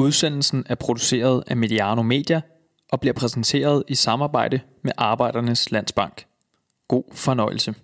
Udsendelsen er produceret af Mediano Media og bliver præsenteret i samarbejde med Arbejdernes Landsbank. God fornøjelse.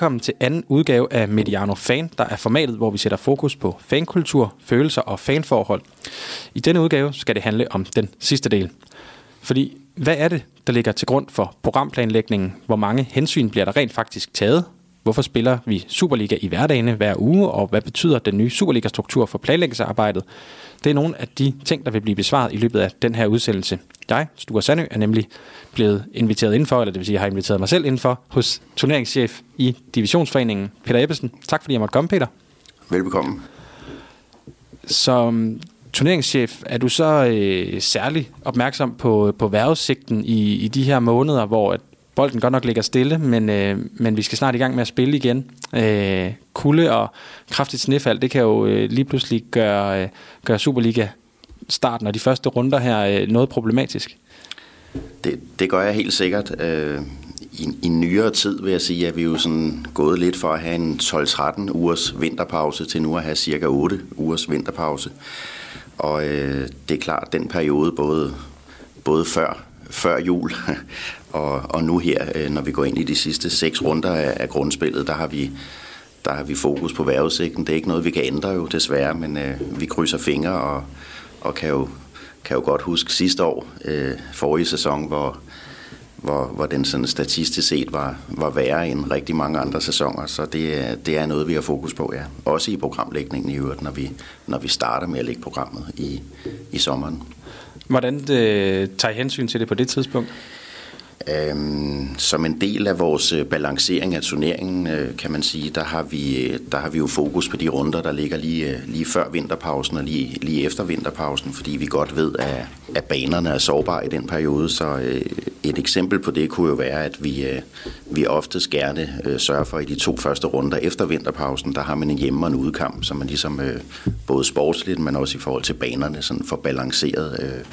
Velkommen til anden udgave af Mediano Fan, der er formatet, hvor vi sætter fokus på fankultur, følelser og fanforhold. I denne udgave skal det handle om den sidste del. Fordi, hvad er det, der ligger til grund for programplanlægningen? Hvor mange hensyn bliver der rent faktisk taget? Hvorfor spiller vi Superliga i hverdagene hver uge, og hvad betyder den nye Superliga-struktur for planlæggelsesarbejdet? Det er nogle af de ting, der vil blive besvaret i løbet af den her udsendelse. Jeg, Sture Sandø, er nemlig blevet inviteret indenfor, eller det vil sige, jeg har inviteret mig selv indenfor, hos turneringschef i Divisionsforeningen, Peter Ebbesen. Tak fordi jeg måtte komme, Peter. Velbekomme. Som turneringschef, er du så øh, særlig opmærksom på, på vejrudsigten i, i de her måneder, hvor at bolden godt nok ligger stille, men, øh, men vi skal snart i gang med at spille igen. Øh, kulde og kraftigt snefald, det kan jo øh, lige pludselig gøre, øh, gøre Superliga starten og de første runder her øh, noget problematisk. Det, det gør jeg helt sikkert. Øh, i, I nyere tid vil jeg sige, at vi jo sådan gået lidt for at have en 12-13 ugers vinterpause til nu at have cirka 8 ugers vinterpause. Og øh, det er klart, den periode både, både før, før jul og, og nu her, øh, når vi går ind i de sidste seks runder af, af grundspillet, der har vi der har vi fokus på vejrudsigten. Det er ikke noget, vi kan ændre jo desværre, men øh, vi krydser fingre og, og kan jo kan jo godt huske sidste år, øh, forrige sæson, hvor, hvor, hvor den sådan statistisk set var, var værre end rigtig mange andre sæsoner. Så det, det er noget, vi har fokus på, ja. Også i programlægningen i øvrigt, når vi, når vi starter med at lægge programmet i, i sommeren. Hvordan det, tager I hensyn til det på det tidspunkt? Øhm, som en del af vores øh, balancering af turneringen, øh, kan man sige, der har, vi, øh, der har vi jo fokus på de runder, der ligger lige, øh, lige før vinterpausen og lige, lige efter vinterpausen, fordi vi godt ved, at, at banerne er sårbare i den periode. Så et eksempel på det kunne jo være, at vi, vi oftest gerne sørger for i de to første runder efter vinterpausen, der har man en hjemme- og en udkamp, så man ligesom både sportsligt, men også i forhold til banerne sådan får balanceret øh,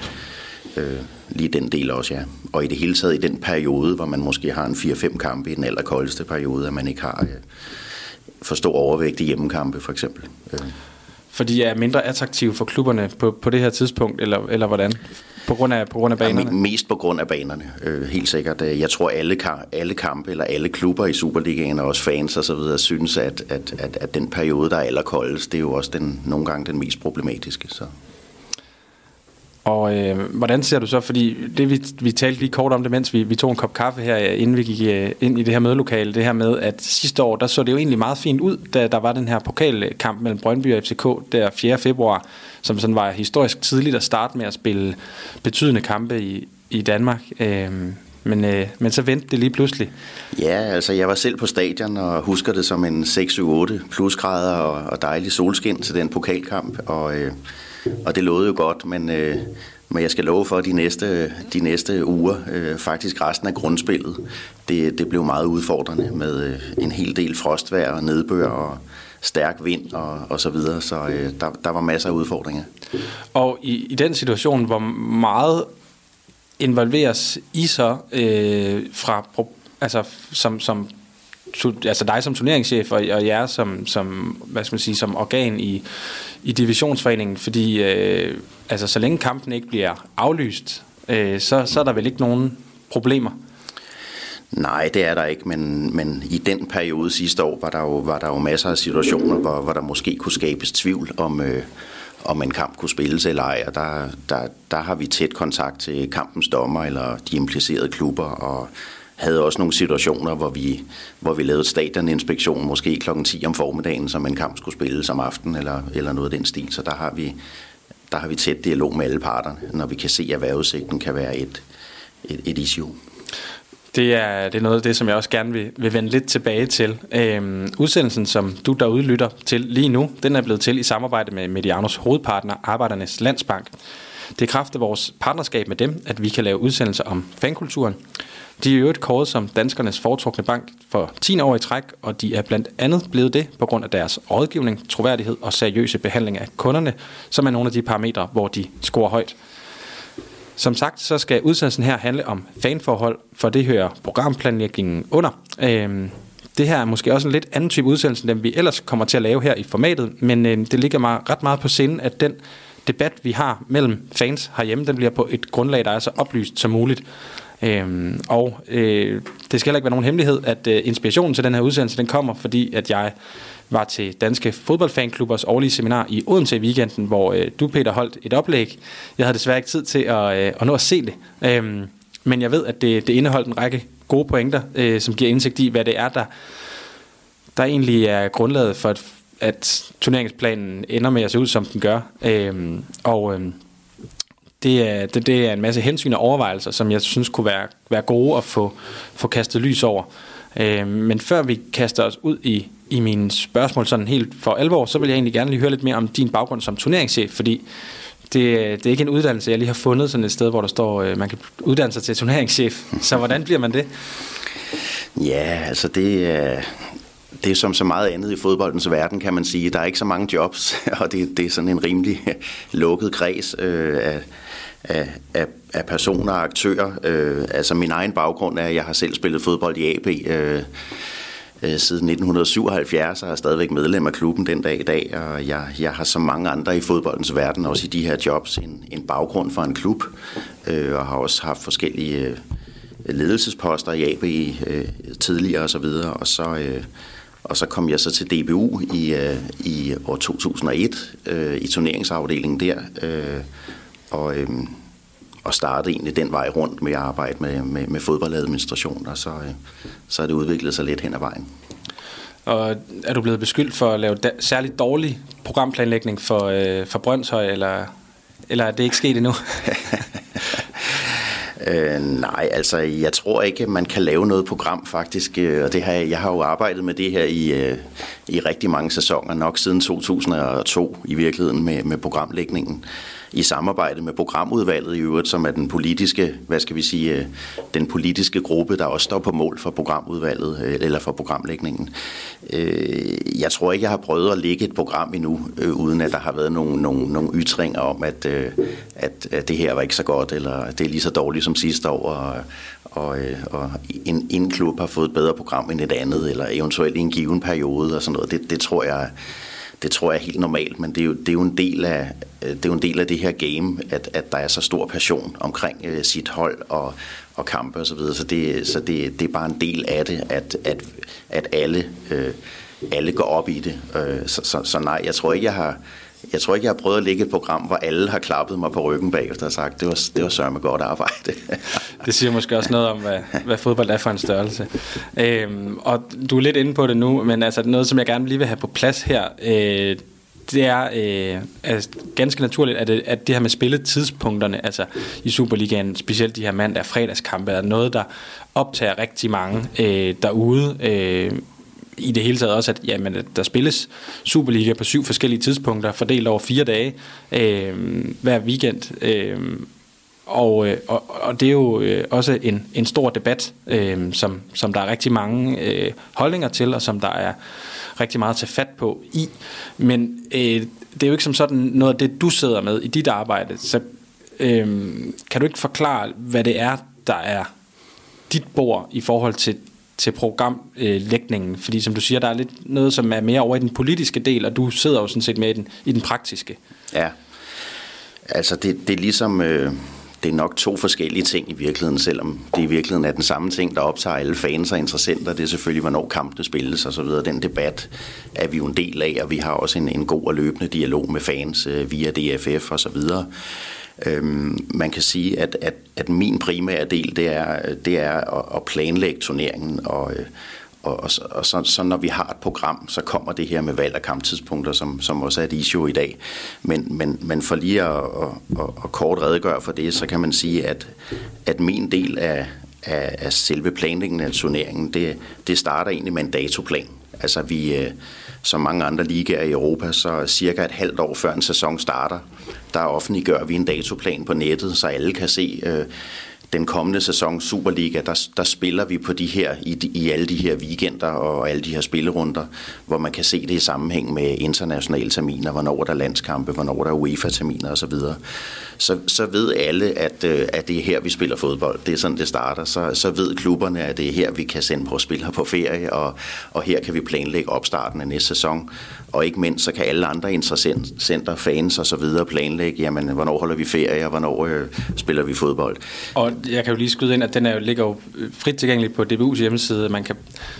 lige den del også, ja. Og i det hele taget i den periode, hvor man måske har en 4-5 kampe i den allerkoldeste periode, at man ikke har øh, for stor overvægt i hjemmekampe, for eksempel. Øh. Fordi de er mindre attraktive for klubberne på, på det her tidspunkt, eller, eller hvordan? På grund af, på grund af banerne? Ja, mest på grund af banerne, øh, helt sikkert. Jeg tror, alle, alle kampe, eller alle klubber i Superligaen, og også fans og så videre, synes, at, at, at, at den periode, der er allerkoldest, det er jo også den, nogle gange den mest problematiske. Så. Og øh, hvordan ser du så, fordi det vi, vi talte lige kort om det, mens vi, vi tog en kop kaffe her, øh, inden vi gik øh, ind i det her mødelokale, det her med, at sidste år, der så det jo egentlig meget fint ud, da der var den her pokalkamp mellem Brøndby og FCK, der 4. februar, som sådan var historisk tidligt at starte med at spille betydende kampe i, i Danmark. Øh, men, øh, men så vendte det lige pludselig. Ja, altså jeg var selv på stadion og husker det som en 6-7-8 plusgrader og, og dejlig solskin til den pokalkamp, og... Øh, og det lovede jo godt, men, øh, men jeg skal love for, at de næste, de næste uger, øh, faktisk resten af grundspillet, det, det blev meget udfordrende med øh, en hel del frostvær og nedbør og stærk vind og, og så videre, så øh, der, der var masser af udfordringer. Og i, i den situation, hvor meget involveres I så øh, fra, altså som, som altså dig som turneringschef og, og jer som, som, hvad skal man sige, som organ i, i divisionsforeningen, fordi øh, altså, så længe kampen ikke bliver aflyst, øh, så, så er der vel ikke nogen problemer? Nej, det er der ikke, men, men i den periode sidste år var der jo, var der jo masser af situationer, hvor, hvor der måske kunne skabes tvivl om, øh, om en kamp kunne spilles eller ej, og der, der, der har vi tæt kontakt til kampens dommer eller de implicerede klubber, og havde også nogle situationer, hvor vi, hvor vi lavede stadioninspektion, måske kl. 10 om formiddagen, som en kamp skulle spilles om aftenen, eller, eller noget af den stil. Så der har vi, der har vi tæt dialog med alle parterne, når vi kan se, at vejrudsigten kan være et, et, et issue. Det er, det er noget af det, som jeg også gerne vil, vil vende lidt tilbage til. Øhm, udsendelsen, som du derude lytter til lige nu, den er blevet til i samarbejde med Medianos hovedpartner, Arbejdernes Landsbank. Det er kraft af vores partnerskab med dem, at vi kan lave udsendelser om fankulturen. De er i øvrigt kåret som danskernes foretrukne bank for 10 år i træk, og de er blandt andet blevet det på grund af deres rådgivning, troværdighed og seriøse behandling af kunderne, som er nogle af de parametre, hvor de scorer højt. Som sagt, så skal udsendelsen her handle om fanforhold, for det hører programplanlægningen under. Øhm, det her er måske også en lidt anden type udsendelse, end den vi ellers kommer til at lave her i formatet, men øhm, det ligger mig ret meget på sinde, at den debat, vi har mellem fans herhjemme, den bliver på et grundlag, der er så oplyst som muligt. Øhm, og øh, det skal heller ikke være nogen hemmelighed, at øh, inspirationen til den her udsendelse, den kommer, fordi at jeg var til Danske Fodboldfanklubbers årlige seminar i Odense i weekenden, hvor øh, du, Peter, holdt et oplæg. Jeg havde desværre ikke tid til at, øh, at nå at se det. Øhm, men jeg ved, at det, det indeholdt en række gode pointer, øh, som giver indsigt i, hvad det er, der, der egentlig er grundlaget for, at, at turneringsplanen ender med at se ud, som den gør. Øhm, og Øh, det, er, det, det er en masse hensyn og overvejelser, som jeg synes kunne være, være gode at få, få kastet lys over. Øh, men før vi kaster os ud i, i mine spørgsmål sådan helt for alvor, så vil jeg egentlig gerne lige høre lidt mere om din baggrund som turneringschef, fordi det, det er ikke en uddannelse, jeg lige har fundet sådan et sted, hvor der står, øh, man kan uddanne sig til turneringschef. Så hvordan bliver man det? Ja, altså det er, det er som så meget andet i fodboldens verden, kan man sige. Der er ikke så mange jobs, og det, det er sådan en rimelig lukket kreds øh, af, af, af, af personer og aktører. Øh, altså min egen baggrund er, at jeg har selv spillet fodbold i AB øh, øh, siden 1977, og er stadigvæk medlem af klubben den dag i dag. Og jeg, jeg har som mange andre i fodboldens verden, også i de her jobs, en, en baggrund for en klub, øh, og har også haft forskellige øh, ledelsesposter i AB øh, tidligere osv., og så, videre, og så øh, og så kom jeg så til DBU i, øh, i år 2001 øh, i turneringsafdelingen der, øh, og, øh, og startede egentlig den vej rundt med at arbejde med, med, med fodboldadministration, og så, øh, så er det udviklet sig lidt hen ad vejen. Og er du blevet beskyldt for at lave da- særligt dårlig programplanlægning for, øh, for Brøndshøj, eller, eller er det ikke sket endnu? Øh, nej, altså jeg tror ikke, man kan lave noget program faktisk, øh, og det har, jeg har jo arbejdet med det her i, øh, i rigtig mange sæsoner, nok siden 2002 i virkeligheden med, med programlægningen i samarbejde med programudvalget i øvrigt, som er den politiske, hvad skal vi sige, øh, den politiske gruppe, der også står på mål for programudvalget øh, eller for programlægningen. Øh, jeg tror ikke, jeg har prøvet at lægge et program endnu, uden at der har været nogle, nogle, nogle ytringer om, at, at, at det her var ikke så godt, eller det er lige så dårligt som sidste år, og, og, og en, en klub har fået et bedre program end et andet, eller eventuelt i en given periode og sådan noget. Det, det tror jeg det tror jeg er helt normalt, men det er jo, det er jo, en, del af, øh, det er jo en del af det her game, at, at der er så stor passion omkring øh, sit hold og, og kampe osv., så, videre. så, det, så det, det er bare en del af det, at, at, at alle, øh, alle går op i det. Øh, så, så, så nej, jeg tror ikke, jeg har, jeg tror ikke, jeg har prøvet at lægge et program, hvor alle har klappet mig på ryggen bagefter og sagt, det var, det var sørme godt arbejde. det siger måske også noget om, hvad, hvad fodbold er for en størrelse. Øhm, og du er lidt inde på det nu, men altså noget, som jeg gerne lige vil have på plads her, øh, det er øh, altså, ganske naturligt, at det, at det her med spilletidspunkterne, altså i Superligaen, specielt de her mandag- og fredagskampe, er noget, der optager rigtig mange øh, derude. Øh, i det hele taget også, at jamen, der spilles Superliga på syv forskellige tidspunkter, fordelt over fire dage øh, hver weekend. Øh, og, øh, og, og det er jo øh, også en, en stor debat, øh, som, som der er rigtig mange øh, holdninger til, og som der er rigtig meget at tage fat på i. Men øh, det er jo ikke som sådan noget af det, du sidder med i dit arbejde. Så øh, kan du ikke forklare, hvad det er, der er dit bord i forhold til til programlægningen? Fordi som du siger, der er lidt noget, som er mere over i den politiske del, og du sidder jo sådan set med i den, i den praktiske. Ja, altså det, det er ligesom... Øh det er nok to forskellige ting i virkeligheden, selvom det i virkeligheden er den samme ting, der optager alle fans og interessenter. Det er selvfølgelig, hvornår kampene spilles og så videre. Den debat er vi jo en del af, og vi har også en, en god og løbende dialog med fans øh, via DFF og så videre. Øhm, man kan sige, at, at, at min primære del, det er, det er at, at planlægge turneringen, og, øh, og, og, og så, så når vi har et program, så kommer det her med valg af kamptidspunkter, som, som også er et issue i dag. Men, men, men for lige at, at, at, at kort redegøre for det, så kan man sige, at, at min del af, af, af selve planlægningen af turneringen, det, det starter egentlig med en datoplan. Altså vi, øh, som mange andre ligaer i Europa, så cirka et halvt år før en sæson starter, der offentliggør vi en datoplan på nettet, så alle kan se, øh, den kommende sæson Superliga, der, der spiller vi på de her, i, i alle de her weekender og alle de her spillerunder, hvor man kan se det i sammenhæng med internationale terminer, hvornår der er landskampe, hvornår der er UEFA-terminer osv. Så, så ved alle, at, øh, at det er her, vi spiller fodbold. Det er sådan, det starter. Så, så ved klubberne, at det er her, vi kan sende vores spillere på ferie, og, og her kan vi planlægge opstarten af næste sæson. Og ikke mindst, så kan alle andre interessenter, fans og så videre planlægge, jamen, hvornår holder vi ferie, og hvornår øh, spiller vi fodbold. Og jeg kan jo lige skyde ind, at den er jo, ligger jo frit tilgængelig på DBU's hjemmeside. Man kan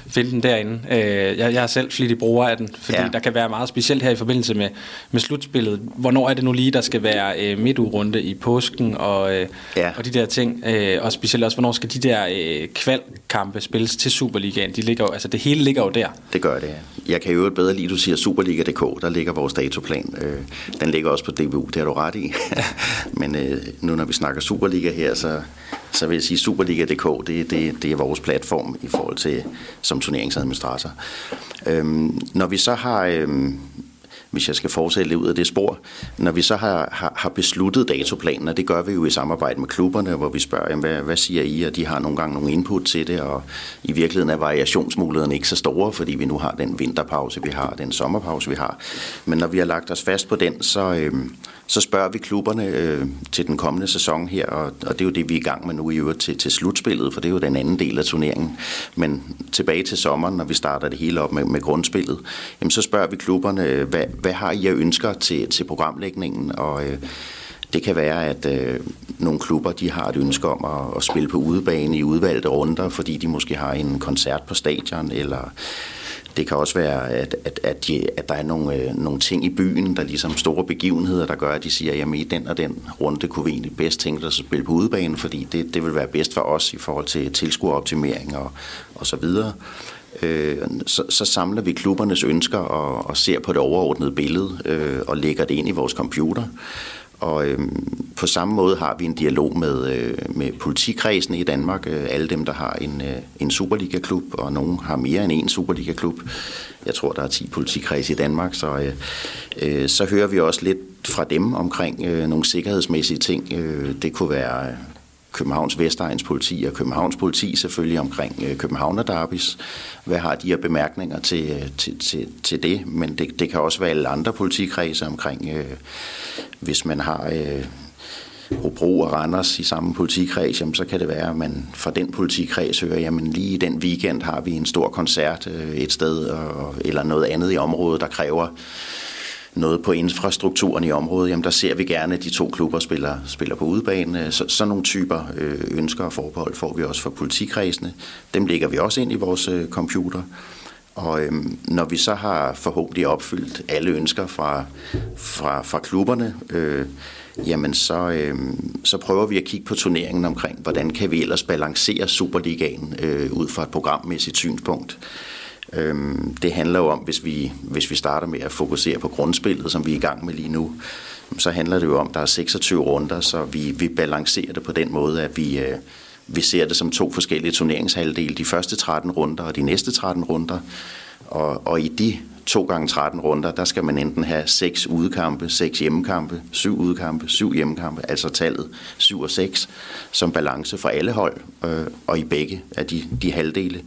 finde den derinde. Øh, jeg, jeg er selv flittig bruger af den, fordi ja. der kan være meget specielt her i forbindelse med, med slutspillet. Hvornår er det nu lige, der skal være øh, midtugrunde i påsken og, øh, ja. og de der ting? Øh, og specielt også, hvornår skal de der øh, kvalkampe spilles til Superligaen? De ligger jo, altså det hele ligger jo der. Det gør det, ja. Jeg kan jo bedre lide, at du siger Superliga.dk. Der ligger vores datoplan. Øh, den ligger også på DBU, det har du ret i. Men øh, nu når vi snakker Superliga her, så så vil jeg sige, Superliga.dk det, det, det er vores platform i forhold til som turneringsadministrator. Øhm, når vi så har, øhm, hvis jeg skal fortsætte ud af det spor, når vi så har, har, har besluttet datoplanen, og det gør vi jo i samarbejde med klubberne, hvor vi spørger, jamen, hvad, hvad siger I, og de har nogle gange nogle input til det, og i virkeligheden er variationsmulighederne ikke så store, fordi vi nu har den vinterpause, vi har, den sommerpause, vi har. Men når vi har lagt os fast på den, så, Øh, så spørger vi klubberne øh, til den kommende sæson her, og, og det er jo det, vi er i gang med nu i øvrigt til, til slutspillet, for det er jo den anden del af turneringen. Men tilbage til sommeren, når vi starter det hele op med, med grundspillet, jamen, så spørger vi klubberne, øh, hvad, hvad har I af ønsker til, til programlægningen, og øh, det kan være, at øh, nogle klubber de har et ønske om at, at spille på udebane i udvalgte runder, fordi de måske har en koncert på stadion, eller det kan også være, at, at, at, de, at der er nogle, øh, nogle ting i byen, der ligesom store begivenheder, der gør, at de siger, at i den og den runde kunne vi egentlig bedst tænke os at spille på udebane, fordi det, det vil være bedst for os i forhold til tilskueroptimering og, og så videre. Øh, så, så samler vi klubbernes ønsker og, og ser på det overordnede billede øh, og lægger det ind i vores computer. Og øh, på samme måde har vi en dialog med, øh, med politikredsen i Danmark, øh, alle dem, der har en, øh, en Superliga-klub, og nogen har mere end en Superliga-klub. Jeg tror, der er 10 politikredse i Danmark, så, øh, øh, så hører vi også lidt fra dem omkring øh, nogle sikkerhedsmæssige ting. Øh, det kunne være Københavns Vestegns politi og Københavns politi selvfølgelig omkring øh, Københavner Hvad har de her bemærkninger til, øh, til, til, til det? Men det, det kan også være alle andre politikredse omkring, øh, hvis man har... Øh, Hobro og Randers i samme politikreds, jamen, så kan det være, at man fra den politikreds hører, jamen lige i den weekend har vi en stor koncert øh, et sted, og, eller noget andet i området, der kræver noget på infrastrukturen i området, jamen der ser vi gerne, at de to klubber spiller, spiller på udebane. Så, sådan nogle typer øh, ønsker og forbehold får vi også fra politikredsene. Dem lægger vi også ind i vores øh, computer. Og øhm, når vi så har forhåbentlig opfyldt alle ønsker fra, fra, fra klubberne, øh, jamen så, øh, så prøver vi at kigge på turneringen omkring, hvordan kan vi ellers balancere Superligaen øh, ud fra et programmæssigt synspunkt. Øhm, det handler jo om, hvis vi, hvis vi starter med at fokusere på grundspillet, som vi er i gang med lige nu, så handler det jo om, at der er 26 runder, så vi, vi balancerer det på den måde, at vi, øh, vi ser det som to forskellige turneringshalvdele. De første 13 runder og de næste 13 runder. Og, og i de 2 gange 13 runder, der skal man enten have 6 udekampe, 6 hjemmekampe, 7 udekampe, 7 hjemmekampe, altså tallet 7 og 6, som balance for alle hold, øh, og i begge af de, de halvdele.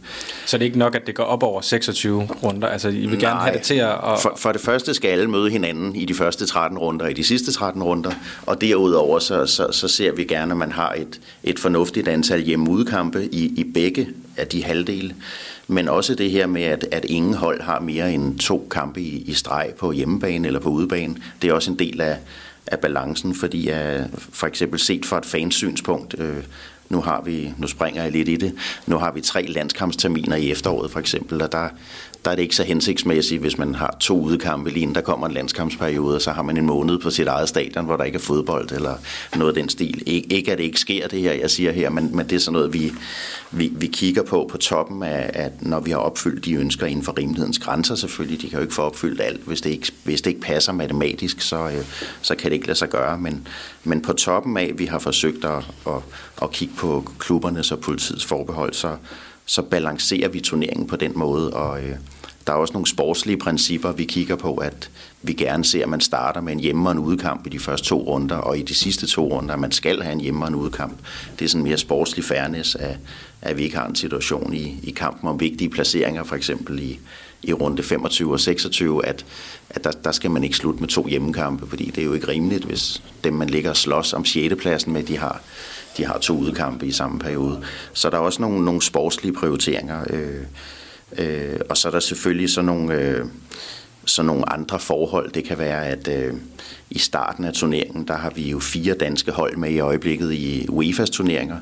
Så det er ikke nok, at det går op over 26 runder? Altså, I vil Nej, gerne have det til at... For, for det første skal alle møde hinanden i de første 13 runder og i de sidste 13 runder, og derudover så, så, så ser vi gerne, at man har et, et fornuftigt antal hjemmeudekampe i, i begge af de halvdele men også det her med, at, at ingen hold har mere end to kampe i, i streg på hjemmebane eller på udebane. Det er også en del af, af balancen, fordi at, for eksempel set fra et fansynspunkt, øh, nu har vi, nu springer jeg lidt i det, nu har vi tre landskampsterminer i efteråret for eksempel, og der, der er det ikke så hensigtsmæssigt, hvis man har to udekampe lige inden der kommer en landskampsperiode, så har man en måned på sit eget stadion, hvor der ikke er fodbold eller noget af den stil. Ik- ikke at det ikke sker det her, jeg siger her, men, men det er sådan noget, vi, vi, vi kigger på på toppen af, at når vi har opfyldt de ønsker inden for rimelighedens grænser selvfølgelig, de kan jo ikke få opfyldt alt, hvis det ikke, hvis det ikke passer matematisk, så, øh, så kan det ikke lade sig gøre, men, men på toppen af, vi har forsøgt at, at, at kigge på klubbernes og politiets forbehold, så, så balancerer vi turneringen på den måde, og, øh, der er også nogle sportslige principper, vi kigger på, at vi gerne ser, at man starter med en hjemme- og en udekamp i de første to runder, og i de sidste to runder, at man skal have en hjemme- og en udekamp. Det er sådan mere sportslig fairness, at, at vi ikke har en situation i, i kampen om vigtige placeringer, for eksempel i, i runde 25 og 26, at, at der, der skal man ikke slutte med to hjemmekampe, fordi det er jo ikke rimeligt, hvis dem, man ligger og slås om 6. pladsen med, de har, de har to udekampe i samme periode. Så der er også nogle, nogle sportslige prioriteringer, øh, øh, og så er der selvfølgelig sådan nogle... Øh, så nogle andre forhold. Det kan være, at øh, i starten af turneringen, der har vi jo fire danske hold med i øjeblikket i UEFA's turneringer,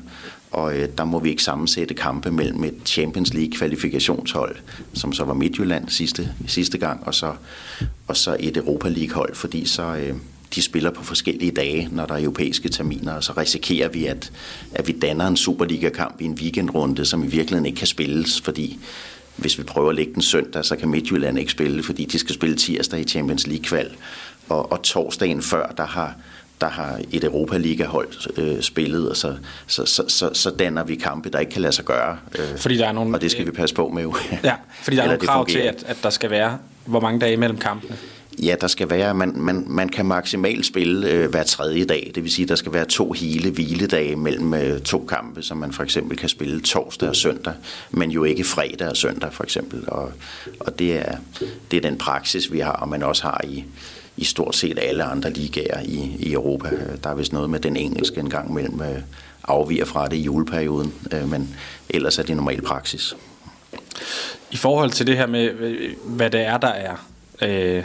og øh, der må vi ikke sammensætte kampe mellem et Champions League kvalifikationshold, som så var Midtjylland sidste, sidste gang, og så, og så et Europa League hold, fordi så øh, de spiller på forskellige dage, når der er europæiske terminer, og så risikerer vi, at, at vi danner en Superliga-kamp i en weekendrunde, som i virkeligheden ikke kan spilles, fordi hvis vi prøver at lægge den søndag, så kan Midtjylland ikke spille, fordi de skal spille tirsdag i Champions League-kval. Og, og torsdagen før, der har, der har et Europa Liga-hold øh, spillet, og så, så, så, så, så danner vi kampe, der ikke kan lade sig gøre. Øh, fordi der er nogle, og det skal vi passe på med jo. Ja, fordi der er nogle krav til, at, at der skal være hvor mange dage mellem kampene. Ja, der skal være, man, man, man kan maksimalt spille øh, hver tredje dag, det vil sige, der skal være to hele hviledage mellem øh, to kampe, som man for eksempel kan spille torsdag og søndag, men jo ikke fredag og søndag for eksempel, og, og det, er, det er den praksis, vi har, og man også har i, i stort set alle andre ligaer i, i Europa. Der er vist noget med den engelske en gang mellem øh, afviger fra det i juleperioden, øh, men ellers er det normal praksis. I forhold til det her med, øh, hvad det er, der er øh,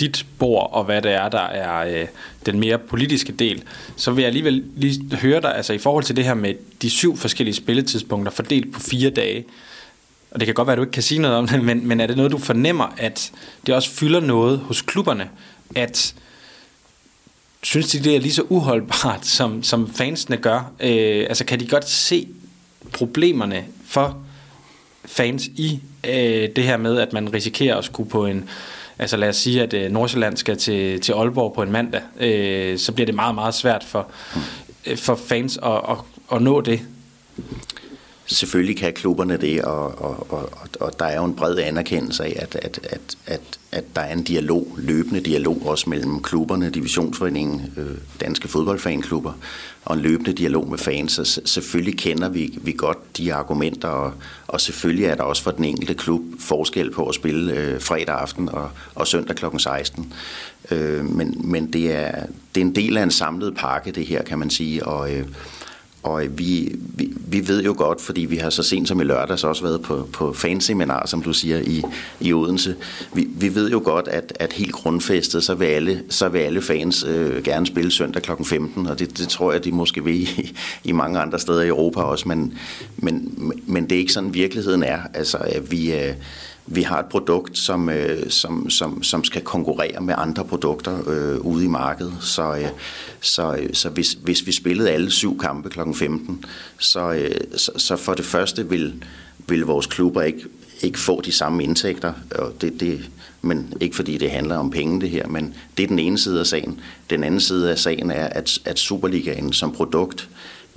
dit bord, og hvad det er, der er øh, den mere politiske del, så vil jeg alligevel lige høre dig, altså i forhold til det her med de syv forskellige spilletidspunkter fordelt på fire dage, og det kan godt være, at du ikke kan sige noget om det, men, men er det noget, du fornemmer, at det også fylder noget hos klubberne, at synes de, det er lige så uholdbart, som, som fansene gør? Øh, altså kan de godt se problemerne for fans i øh, det her med, at man risikerer at skulle på en Altså lad os sige, at øh, Nordsjælland skal til, til Aalborg på en mandag, øh, så bliver det meget, meget svært for, øh, for fans at, at, at nå det. Selvfølgelig kan klubberne det, og, og, og, og der er jo en bred anerkendelse af, at, at, at, at, at der er en dialog, løbende dialog også mellem klubberne, divisionsforeningen, øh, danske fodboldfanklubber, og en løbende dialog med fans. Så selvfølgelig kender vi, vi godt de argumenter, og, og selvfølgelig er der også for den enkelte klub forskel på at spille øh, fredag aften og, og søndag kl. 16. Øh, men men det, er, det er en del af en samlet pakke, det her, kan man sige, og... Øh, og vi, vi, vi ved jo godt, fordi vi har så sent som i lørdags også været på, på fanseminar, som du siger, i, i Odense. Vi, vi ved jo godt, at, at helt grundfæstet, så vil alle, så vil alle fans øh, gerne spille søndag kl. 15, og det, det tror jeg, de måske vil i, i mange andre steder i Europa også, men, men, men det er ikke sådan, virkeligheden er. Altså, at vi... Øh, vi har et produkt, som, øh, som, som, som skal konkurrere med andre produkter øh, ude i markedet. Så, øh, så, øh, så hvis, hvis vi spillede alle syv kampe kl. 15, så, øh, så, så for det første vil, vil vores klubber ikke, ikke få de samme indtægter. Og det, det, men ikke fordi det handler om penge det her, men det er den ene side af sagen. Den anden side af sagen er, at, at Superligaen som produkt,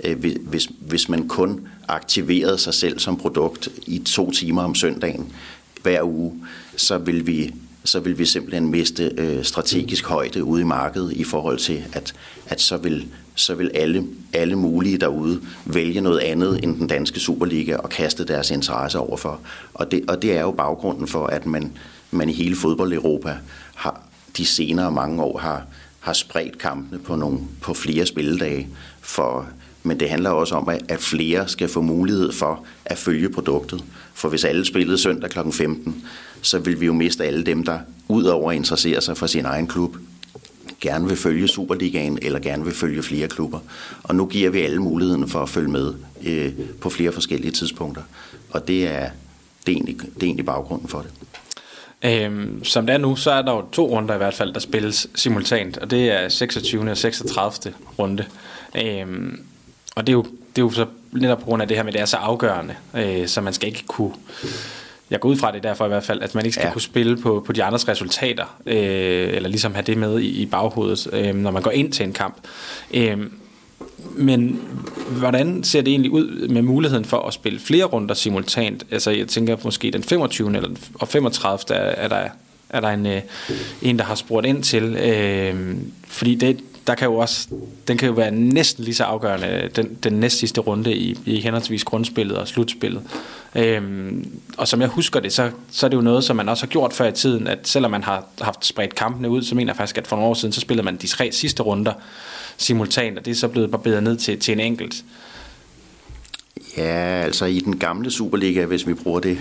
øh, hvis, hvis man kun aktiverede sig selv som produkt i to timer om søndagen, hver uge, så vil vi så vil vi simpelthen miste øh, strategisk højde ude i markedet i forhold til, at, at så vil, så vil alle, alle mulige derude vælge noget andet end den danske Superliga og kaste deres interesse overfor. Og det, og det er jo baggrunden for, at man, man i hele fodbold-Europa har de senere mange år har, har spredt kampene på, nogle, på flere spilledage for men det handler også om, at flere skal få mulighed for at følge produktet. For hvis alle spillede søndag kl. 15, så vil vi jo miste alle dem, der udover at interessere sig for sin egen klub, gerne vil følge Superligaen eller gerne vil følge flere klubber. Og nu giver vi alle muligheden for at følge med øh, på flere forskellige tidspunkter. Og det er, det er, egentlig, det er egentlig baggrunden for det. Øhm, som det er nu, så er der jo to runder i hvert fald, der spilles simultant, og det er 26. og 36. runde. Øhm, og det er jo, det er jo så netop på grund af det her med, at det er så afgørende, øh, så man skal ikke kunne... Jeg går ud fra det derfor i hvert fald, at man ikke skal ja. kunne spille på, på de andres resultater, øh, eller ligesom have det med i, i baghovedet, øh, når man går ind til en kamp. Øh, men hvordan ser det egentlig ud med muligheden for at spille flere runder simultant? Altså jeg tænker måske den 25. Eller, og 35. er, er der, er der en, øh, en, der har spurgt ind til. Øh, fordi det, der kan jo også, den kan jo være næsten lige så afgørende, øh, den, den næst sidste runde i, i henholdsvis grundspillet og slutspillet. Øhm, og som jeg husker det, så, så er det jo noget, som man også har gjort før i tiden, at selvom man har haft spredt kampene ud, så mener jeg faktisk, at for nogle år siden, så spillede man de tre sidste runder simultant, og det er så blevet barberet ned til, til en enkelt. Ja, altså i den gamle Superliga, hvis vi bruger det,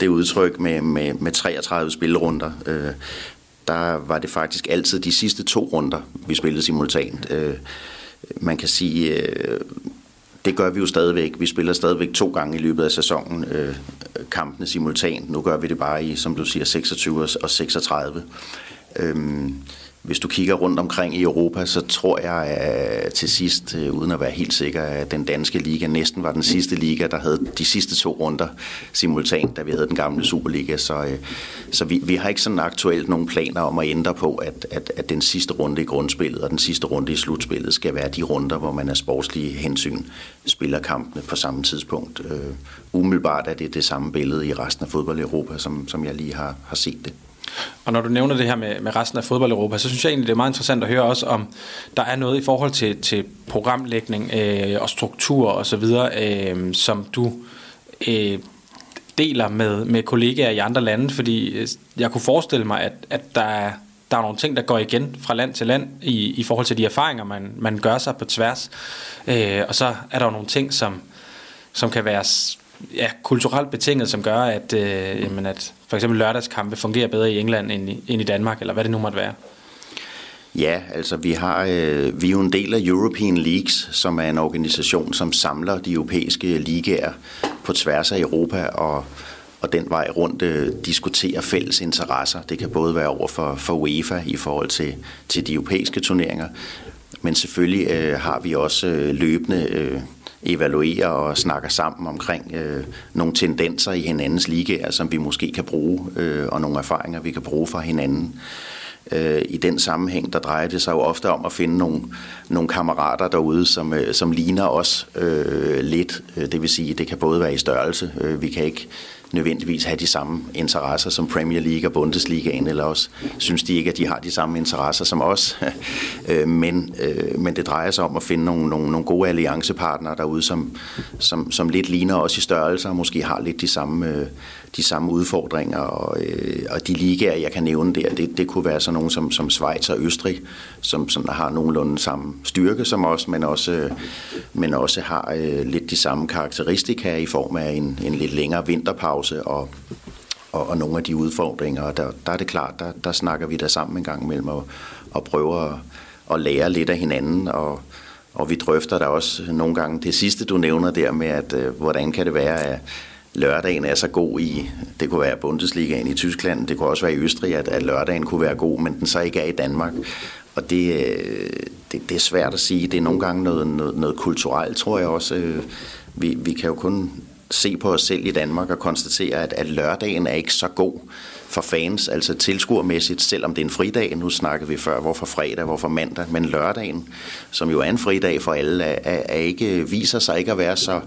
det udtryk med, med, med 33 spillerunder, øh, der var det faktisk altid de sidste to runder, vi spillede simultant. Øh, man kan sige, øh, det gør vi jo stadigvæk. Vi spiller stadigvæk to gange i løbet af sæsonen øh, kampene simultant. Nu gør vi det bare i, som du siger, 26 og 36. Øh, hvis du kigger rundt omkring i Europa, så tror jeg at til sidst, øh, uden at være helt sikker, at den danske liga næsten var den sidste liga, der havde de sidste to runder simultant, da vi havde den gamle Superliga. Så, øh, så vi, vi har ikke sådan aktuelt nogen planer om at ændre på, at, at, at den sidste runde i grundspillet og den sidste runde i slutspillet skal være de runder, hvor man er sportslige hensyn spiller kampene på samme tidspunkt. Øh, umiddelbart er det det samme billede i resten af fodbold i Europa, som, som jeg lige har, har set det. Og når du nævner det her med, med resten af fodbold Europa, så synes jeg egentlig, det er meget interessant at høre også om, der er noget i forhold til, til programlægning øh, og struktur og så videre, øh, som du øh, deler med, med kollegaer i andre lande, fordi øh, jeg kunne forestille mig, at, at der er der er nogle ting, der går igen fra land til land i, i forhold til de erfaringer, man, man gør sig på tværs. Øh, og så er der jo nogle ting, som, som kan være ja, kulturelt betinget, som gør, at, øh, jamen at for eksempel lørdagskampe fungerer bedre i England end i, end i Danmark, eller hvad det nu måtte være? Ja, altså vi har øh, vi er jo en del af European Leagues, som er en organisation, som samler de europæiske ligaer på tværs af Europa og og den vej rundt øh, diskuterer fælles interesser. Det kan både være over for, for UEFA i forhold til, til de europæiske turneringer, men selvfølgelig øh, har vi også øh, løbende øh, evaluerer og snakker sammen omkring øh, nogle tendenser i hinandens ligaer, som vi måske kan bruge, øh, og nogle erfaringer, vi kan bruge fra hinanden. Øh, I den sammenhæng, der drejer det sig jo ofte om at finde nogle, nogle kammerater derude, som, øh, som ligner os øh, lidt. Øh, det vil sige, det kan både være i størrelse. Øh, vi kan ikke nødvendigvis have de samme interesser som Premier League og Bundesligaen, eller også synes de ikke, at de har de samme interesser som os. Øh, men, øh, men det drejer sig om at finde nogle, nogle, nogle gode alliancepartnere derude, som, som, som lidt ligner os i størrelse, og måske har lidt de samme, øh, de samme udfordringer. Og, øh, og de ligaer, jeg kan nævne der, det, det kunne være sådan nogle som, som Schweiz og Østrig, som, som har nogenlunde samme styrke som os, men også, øh, men også har øh, lidt de samme karakteristika i form af en, en lidt længere vinterpause og, og, og nogle af de udfordringer. Og der, der er det klart, der, der snakker vi der sammen en gang imellem og, og prøver at, at lære lidt af hinanden. Og, og vi drøfter der også nogle gange det sidste, du nævner der med, at øh, hvordan kan det være, at lørdagen er så god i, det kunne være Bundesligaen i Tyskland, det kunne også være i Østrig, at, at lørdagen kunne være god, men den så ikke er i Danmark. Og det, øh, det, det er svært at sige. Det er nogle gange noget, noget, noget kulturelt, tror jeg også. Øh, vi, vi kan jo kun se på os selv i Danmark og konstatere, at, at lørdagen er ikke så god for fans, altså tilskuermæssigt, selvom det er en fridag. Nu snakkede vi før, hvorfor fredag, hvorfor mandag, men lørdagen, som jo er en fridag for alle, er, er ikke, viser sig ikke at være så,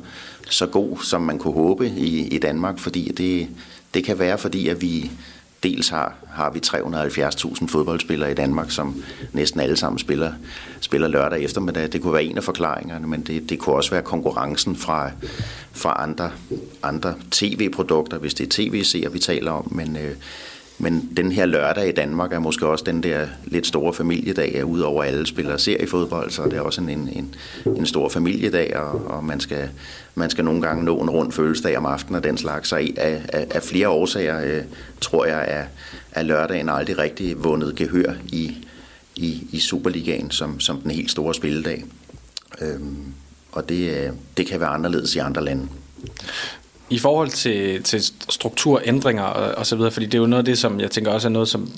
så god, som man kunne håbe i, i Danmark, fordi det, det kan være, fordi at vi dels har, har vi 370.000 fodboldspillere i Danmark, som næsten alle sammen spiller, spiller lørdag eftermiddag. Det kunne være en af forklaringerne, men det, det kunne også være konkurrencen fra, fra andre, andre tv-produkter, hvis det er tv-serier, vi taler om. Men, øh, men den her lørdag i Danmark er måske også den der lidt store familiedag, at udover alle spiller seriefodbold, så er det også en, en, en stor familiedag, og, og man, skal, man skal nogle gange nå en rund fødselsdag om aftenen og den slags. Så af, af, af flere årsager øh, tror jeg, at, er lørdagen aldrig rigtig vundet gehør i, i, i Superligaen som, som den helt store spilledag. Øhm, og det, øh, det kan være anderledes i andre lande. I forhold til, til strukturændringer og, og så videre, fordi det er jo noget af det, som jeg tænker også er noget, som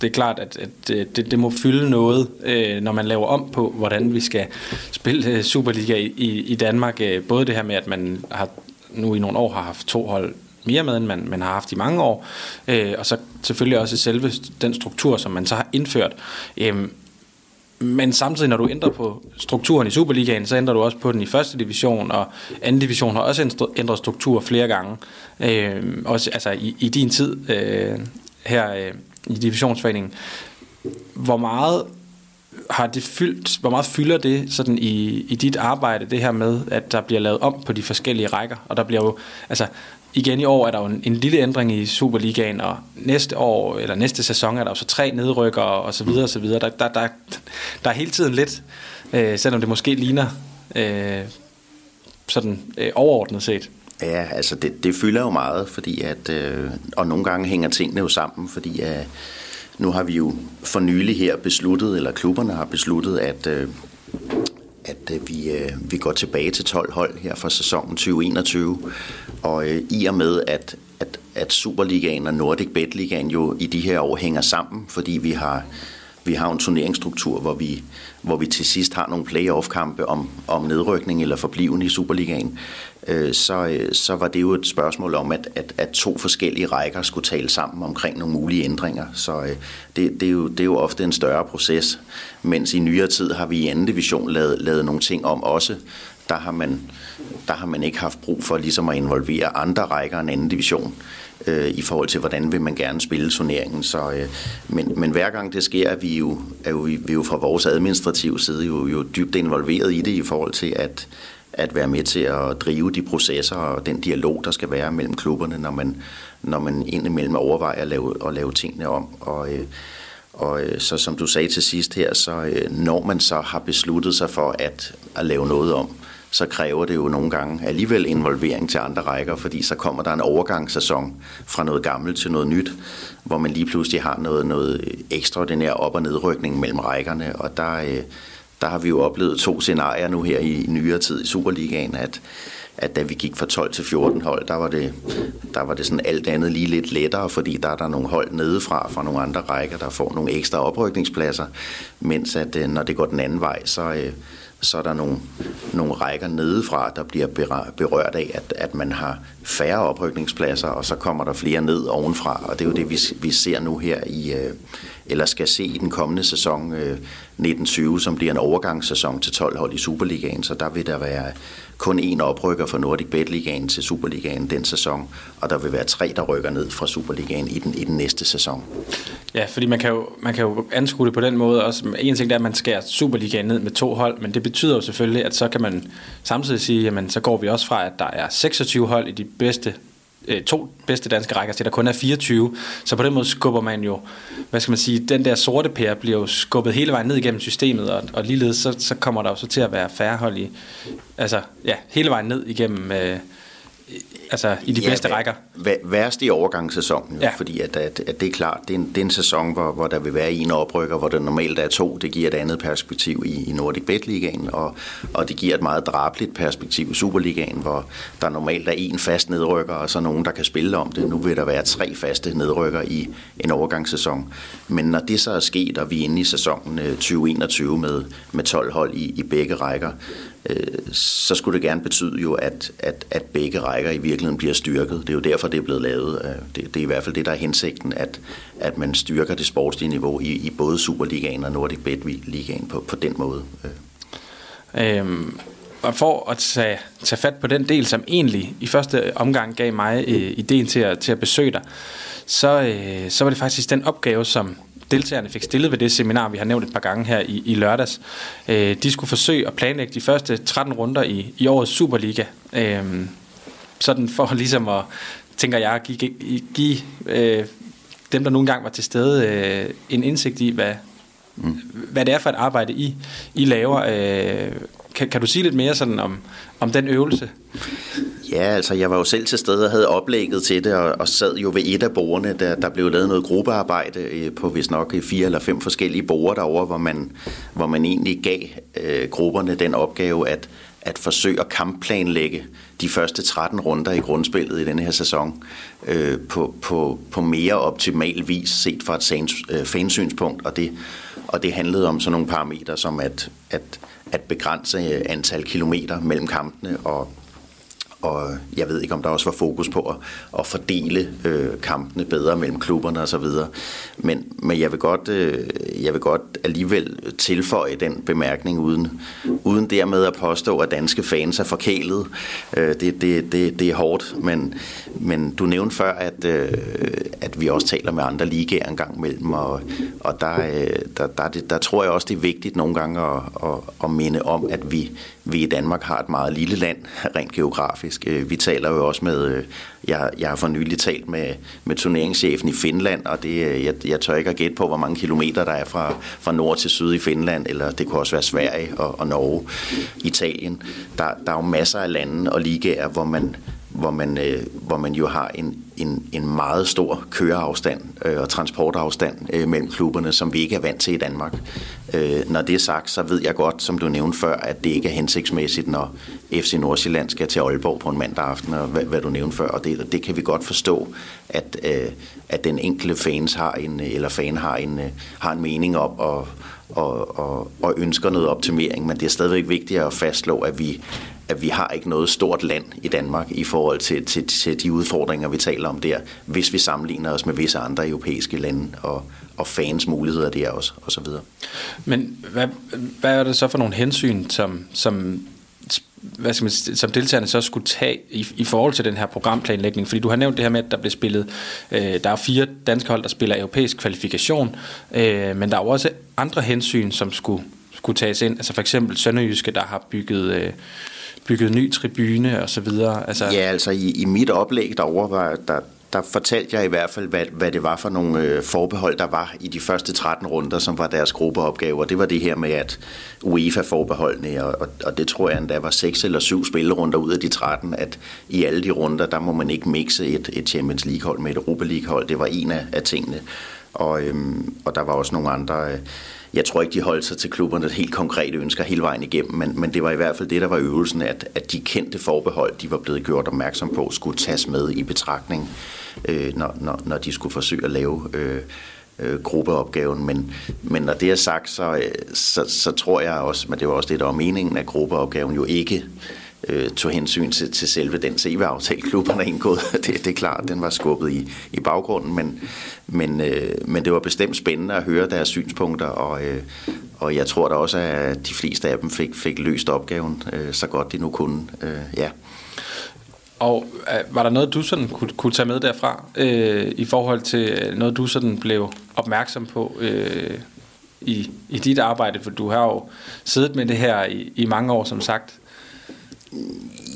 det er klart, at, at det, det må fylde noget, øh, når man laver om på, hvordan vi skal spille øh, Superliga i, i, Danmark. Øh, både det her med, at man har nu i nogle år har haft to hold mere med, end man, man har haft i mange år, øh, og så selvfølgelig også selve den struktur, som man så har indført. Øh, men samtidig, når du ændrer på strukturen i Superligaen, så ændrer du også på den i første division, og anden division har også ændret struktur flere gange. Øh, også altså i, i din tid øh, her øh, i divisionsforeningen. Hvor meget har det fyldt, hvor meget fylder det sådan i, i dit arbejde, det her med, at der bliver lavet om på de forskellige rækker, og der bliver jo, altså igen i år er der jo en, en lille ændring i Superligaen, og næste år, eller næste sæson, er der jo så tre nedrykker og så videre og så videre. Der, der, der, der er hele tiden lidt, øh, selvom det måske ligner øh, sådan øh, overordnet set. Ja, altså det, det fylder jo meget, fordi at, øh, og nogle gange hænger tingene jo sammen, fordi at, øh, nu har vi jo for nylig her besluttet, eller klubberne har besluttet, at, øh, at øh, vi, øh, vi går tilbage til 12 hold her for sæsonen 2021. Og øh, i og med, at, at, at Superligaen og Nordic Bet Ligaen jo i de her år hænger sammen, fordi vi har, vi har en turneringsstruktur, hvor vi, hvor vi til sidst har nogle playoff-kampe om, om nedrykning eller forbliven i Superligaen, øh, så, øh, så var det jo et spørgsmål om, at, at, at to forskellige rækker skulle tale sammen omkring nogle mulige ændringer. Så øh, det, det, er jo, det er jo ofte en større proces, mens i nyere tid har vi i anden division lavet, lavet nogle ting om også. Der har man, der har man ikke haft brug for ligesom at involvere andre rækker end anden division øh, i forhold til, hvordan vil man gerne spille turneringen. Så, øh, men, men hver gang det sker, er vi jo, er jo, vi er jo fra vores administrative side jo, jo dybt involveret i det i forhold til at, at være med til at drive de processer og den dialog, der skal være mellem klubberne, når man, når man indimellem overvejer at lave, at lave tingene om. Og, øh, og øh, så som du sagde til sidst her, så øh, når man så har besluttet sig for at, at lave noget om, så kræver det jo nogle gange alligevel involvering til andre rækker, fordi så kommer der en overgangssæson fra noget gammelt til noget nyt, hvor man lige pludselig har noget, noget ekstraordinær op- og nedrykning mellem rækkerne, og der, øh, der har vi jo oplevet to scenarier nu her i nyere tid i Superligaen, at, at da vi gik fra 12 til 14 hold, der var, det, der var det sådan alt andet lige lidt lettere, fordi der er der nogle hold nedefra fra nogle andre rækker, der får nogle ekstra oprykningspladser, mens at øh, når det går den anden vej, så, øh, så er der nogle, nogle rækker nedefra, der bliver berørt af, at, at man har færre oprykningspladser, og så kommer der flere ned ovenfra, og det er jo det, vi, vi ser nu her i, øh, eller skal se i den kommende sæson øh, 1920, som bliver en overgangssæson til 12 hold i Superligaen, så der vil der være kun én oprykker fra Nordic Bet Ligaen til Superligaen den sæson, og der vil være tre, der rykker ned fra Superligaen i den, i den næste sæson. Ja, fordi man kan, jo, man kan jo anskue det på den måde også. En ting er, at man skærer Superligaen ned med to hold, men det betyder jo selvfølgelig, at så kan man samtidig sige, jamen så går vi også fra, at der er 26 hold i de bedste øh, to bedste danske rækker til der kun er 24. Så på den måde skubber man jo, hvad skal man sige, den der sorte pære bliver jo skubbet hele vejen ned igennem systemet, og, og ligeledes så, så kommer der jo så til at være færre hold i, altså ja, hele vejen ned igennem øh, altså i de ja, bedste rækker. Værst i overgangssæsonen, jo, ja. fordi at, at, at det er klart, det er en, det er en sæson, hvor, hvor der vil være en oprykker, hvor der normalt er to. Det giver et andet perspektiv i, i Nordic Bet Ligaen, og, og det giver et meget drabligt perspektiv i Superligaen, hvor der normalt er en fast nedrykker, og så nogen, der kan spille om det. Nu vil der være tre faste nedrykker i en overgangssæson. Men når det så er sket, og vi er inde i sæsonen 2021 øh, med, med 12 hold i, i begge rækker, Øh, så skulle det gerne betyde jo, at, at, at begge rækker i virkeligheden bliver styrket. Det er jo derfor, det er blevet lavet. Øh, det, det er i hvert fald det, der er hensigten, at, at man styrker det sportslige niveau i, i både Superligaen og Nordic Bet Ligaen på, på den måde. Øh. Øhm, og for at tage, tage fat på den del, som egentlig i første omgang gav mig øh, ideen til at, til at besøge dig, så, øh, så var det faktisk den opgave, som deltagerne fik stillet ved det seminar, vi har nævnt et par gange her i, i lørdags. Øh, de skulle forsøge at planlægge de første 13 runder i, i årets Superliga. Øh, sådan for ligesom at, tænker jeg, give, give, øh, dem, der nogle gange var til stede, øh, en indsigt i, hvad, mm. hvad det er for et arbejde, I, I laver. Øh, kan, kan du sige lidt mere sådan om, om den øvelse? Ja, altså jeg var jo selv til stede og havde oplægget til det, og, og sad jo ved et af bordene, der, der blev lavet noget gruppearbejde øh, på hvis nok øh, fire eller fem forskellige borde derovre, hvor man, hvor man egentlig gav øh, grupperne den opgave at, at forsøge at kampplanlægge de første 13 runder i grundspillet i denne her sæson øh, på, på, på mere optimal vis set fra et øh, fansynspunkt, og det, og det handlede om sådan nogle parametre som at, at, at begrænse øh, antal kilometer mellem kampene og og jeg ved ikke, om der også var fokus på at, at fordele øh, kampene bedre mellem klubberne osv. Men, men jeg, vil godt, øh, jeg vil godt alligevel tilføje den bemærkning, uden, uden dermed at påstå, at danske fans er forkælet. Øh, det, det, det, det er hårdt, men, men du nævnte før, at, øh, at vi også taler med andre ligaer en gang imellem, og, og der, øh, der, der, der, der tror jeg også, det er vigtigt nogle gange at, at, at minde om, at vi, vi i Danmark har et meget lille land, rent geografisk. Øh, vi taler jo også med, øh, jeg, jeg har for nylig talt med, med turneringschefen i Finland, og det, øh, jeg, jeg tør ikke at gætte på, hvor mange kilometer der er fra, fra nord til syd i Finland, eller det kunne også være Sverige og, og Norge, Italien. Der, der er jo masser af lande og ligaer, hvor man hvor man, øh, hvor man jo har en, en, en meget stor køreafstand øh, og transportafstand øh, mellem klubberne, som vi ikke er vant til i Danmark. Øh, når det er sagt, så ved jeg godt, som du nævnte før, at det ikke er hensigtsmæssigt, når FC Nordsjælland skal til Aalborg på en mandag aften, og hvad, hvad du nævnte før, og det, det kan vi godt forstå, at, øh, at den enkelte fans har en, eller fan har en, øh, har en mening om, og, og, og, og ønsker noget optimering, men det er stadigvæk vigtigt at fastslå, at vi, at vi har ikke noget stort land i Danmark i forhold til, til, til de udfordringer, vi taler om der, hvis vi sammenligner os med visse andre europæiske lande og, og fans muligheder der også, og så videre. Men hvad, hvad er det så for nogle hensyn, som, som hvad skal man, som deltagerne så skulle tage i, i forhold til den her programplanlægning? Fordi du har nævnt det her med, at der bliver spillet, øh, der er fire danske hold, der spiller europæisk kvalifikation, øh, men der er jo også andre hensyn, som skulle, skulle tages ind. Altså for eksempel Sønderjyske, der har bygget... Øh, bygget ny tribune og så videre? Altså... Ja, altså i, i mit oplæg derovre var der, der fortalte jeg i hvert fald, hvad, hvad det var for nogle øh, forbehold, der var i de første 13 runder, som var deres gruppeopgaver. Det var det her med, at UEFA-forbeholdene, og, og det tror jeg endda var 6 eller 7 spillerunder ud af de 13, at i alle de runder, der må man ikke mixe et, et Champions League-hold med et Europa League-hold. Det var en af, af tingene. Og, øhm, og der var også nogle andre... Øh, jeg tror ikke, de holdt sig til klubberne helt konkrete ønsker hele vejen igennem, men, men det var i hvert fald det, der var øvelsen, at, at de kendte forbehold, de var blevet gjort opmærksom på, skulle tages med i betragtning, øh, når, når, når de skulle forsøge at lave øh, øh, gruppeopgaven. Men, men når det er sagt, så, øh, så, så tror jeg også, men det var også det, der var meningen, at gruppeopgaven jo ikke øh, øh, tog hensyn til, til selve den CV-aftale, klubberne indgået. Det, det er klart, den var skubbet i, i baggrunden, men, men, øh, men det var bestemt spændende at høre deres synspunkter, og, øh, og jeg tror da også, at de fleste af dem fik, fik løst opgaven øh, så godt de nu kunne. Øh, ja. Og øh, var der noget, du sådan kunne, kunne tage med derfra, øh, i forhold til noget, du sådan blev opmærksom på øh, i, i dit arbejde? For du har jo siddet med det her i, i mange år, som sagt.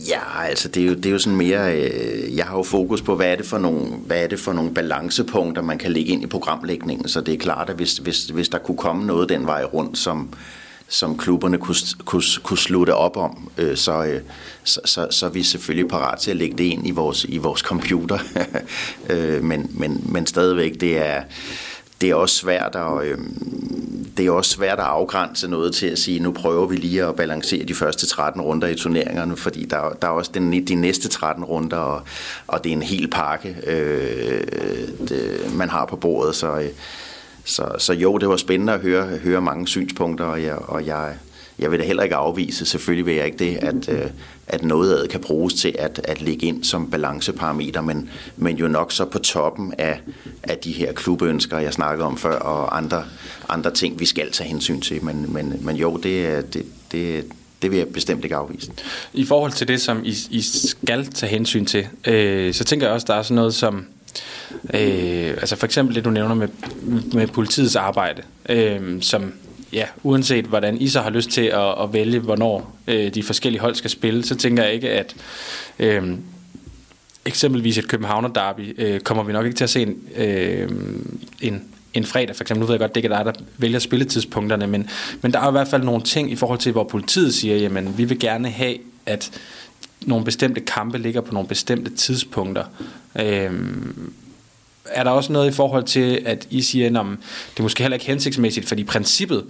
Ja, altså det er jo, det er jo sådan mere, øh, jeg har jo fokus på, hvad er, det for nogle, hvad er det for nogle balancepunkter, man kan lægge ind i programlægningen, så det er klart, at hvis, hvis, hvis der kunne komme noget den vej rundt, som, som klubberne kunne, kunne, kunne slutte op om, øh, så, øh, så, så, så er vi selvfølgelig parat til at lægge det ind i vores, i vores computer. øh, men, men, men stadigvæk, det er, det er også svært at, øh, det er også svært at afgrænse noget til at sige, nu prøver vi lige at balancere de første 13 runder i turneringerne, fordi der, der er også den, de næste 13 runder, og, og det er en hel pakke, øh, det, man har på bordet. Så, øh, så, så jo, det var spændende at høre, høre mange synspunkter, og jeg, og jeg, jeg vil da heller ikke afvise, selvfølgelig vil jeg ikke det, at, øh, at noget af det kan bruges til at, at ligge ind som balanceparameter, men, men jo nok så på toppen af, af de her klubønsker, jeg snakkede om før, og andre, andre ting, vi skal tage hensyn til. Men, men, men jo, det, det, det, det vil jeg bestemt ikke afvise. I forhold til det, som I, I skal tage hensyn til, øh, så tænker jeg også, der er sådan noget som, øh, altså for eksempel det, du nævner med, med politiets arbejde, øh, som ja, uanset hvordan I så har lyst til at, at vælge, hvornår øh, de forskellige hold skal spille, så tænker jeg ikke, at øh, eksempelvis et Københavner derby øh, kommer vi nok ikke til at se en, øh, en, en fredag, for eksempel. Nu ved jeg godt, det ikke er dig, der vælger spilletidspunkterne, men, men der er i hvert fald nogle ting i forhold til, hvor politiet siger, jamen vi vil gerne have, at nogle bestemte kampe ligger på nogle bestemte tidspunkter. Øh, er der også noget i forhold til, at I siger, at det er måske heller ikke hensigtsmæssigt, fordi princippet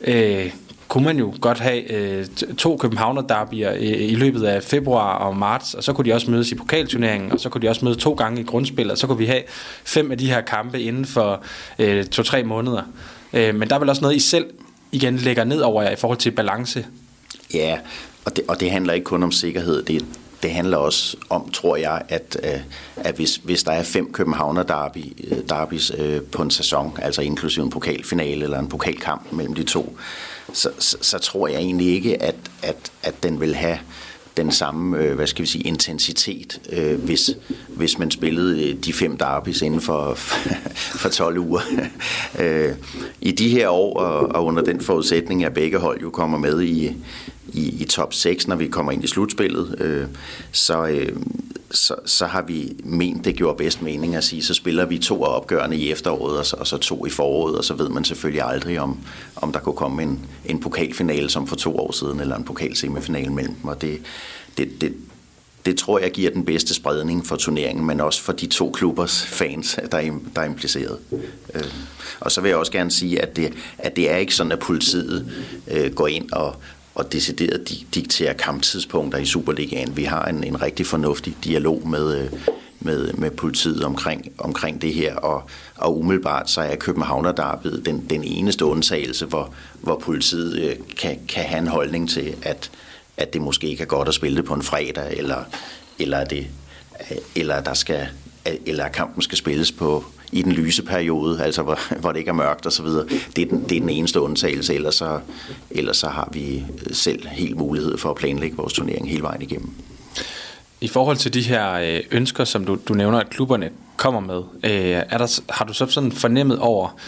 øh, kunne man jo godt have øh, to Københavner derbyer i, øh, i løbet af februar og marts, og så kunne de også mødes i pokalturneringen, og så kunne de også mødes to gange i grundspillet, og så kunne vi have fem af de her kampe inden for øh, to-tre måneder. Øh, men der er vel også noget, I selv igen lægger ned over jer i forhold til balance? Ja, og det, og det handler ikke kun om sikkerhed, det, det handler også om, tror jeg, at, øh, at hvis, hvis der er fem Københavner derby, øh, derbys øh, på en sæson, altså inklusive en pokalfinale eller en pokalkamp mellem de to, så, så, så tror jeg egentlig ikke, at, at, at den vil have den samme, øh, hvad skal vi sige, intensitet, øh, hvis, hvis man spillede øh, de fem derbys inden for, for 12 uger. øh, I de her år, og, og under den forudsætning, at begge hold jo kommer med i, i, i top 6, når vi kommer ind i slutspillet, øh, så, øh, så, så har vi ment, det gjorde bedst mening at sige, så spiller vi to af opgørende i efteråret, og så, og så to i foråret, og så ved man selvfølgelig aldrig, om, om der kunne komme en, en pokalfinale som for to år siden, eller en pokalsemifinale mellem dem, og det, det, det, det tror jeg giver den bedste spredning for turneringen, men også for de to klubbers fans, der er, der er impliceret. Øh, og så vil jeg også gerne sige, at det, at det er ikke sådan, at politiet øh, går ind og, og decideret diktere kamptidspunkter i Superligaen. Vi har en, en rigtig fornuftig dialog med, øh, med, med politiet omkring, omkring det her, og, og umiddelbart så er Københavner Derbyet den, den eneste undtagelse, hvor, hvor politiet øh, kan, kan have en holdning til, at, at det måske ikke er godt at spille det på en fredag, eller, eller, det, øh, eller, der skal, øh, eller kampen skal spilles på, i den lyse periode, altså hvor, hvor det ikke er mørkt og så videre. Det er den, det er den eneste undtagelse, ellers så, ellers så har vi øh, selv helt mulighed for at planlægge vores turnering hele vejen igennem. I forhold til de her øh, ønsker, som du, du nævner, at klubberne kommer med, øh, er der, har du så sådan fornemmet over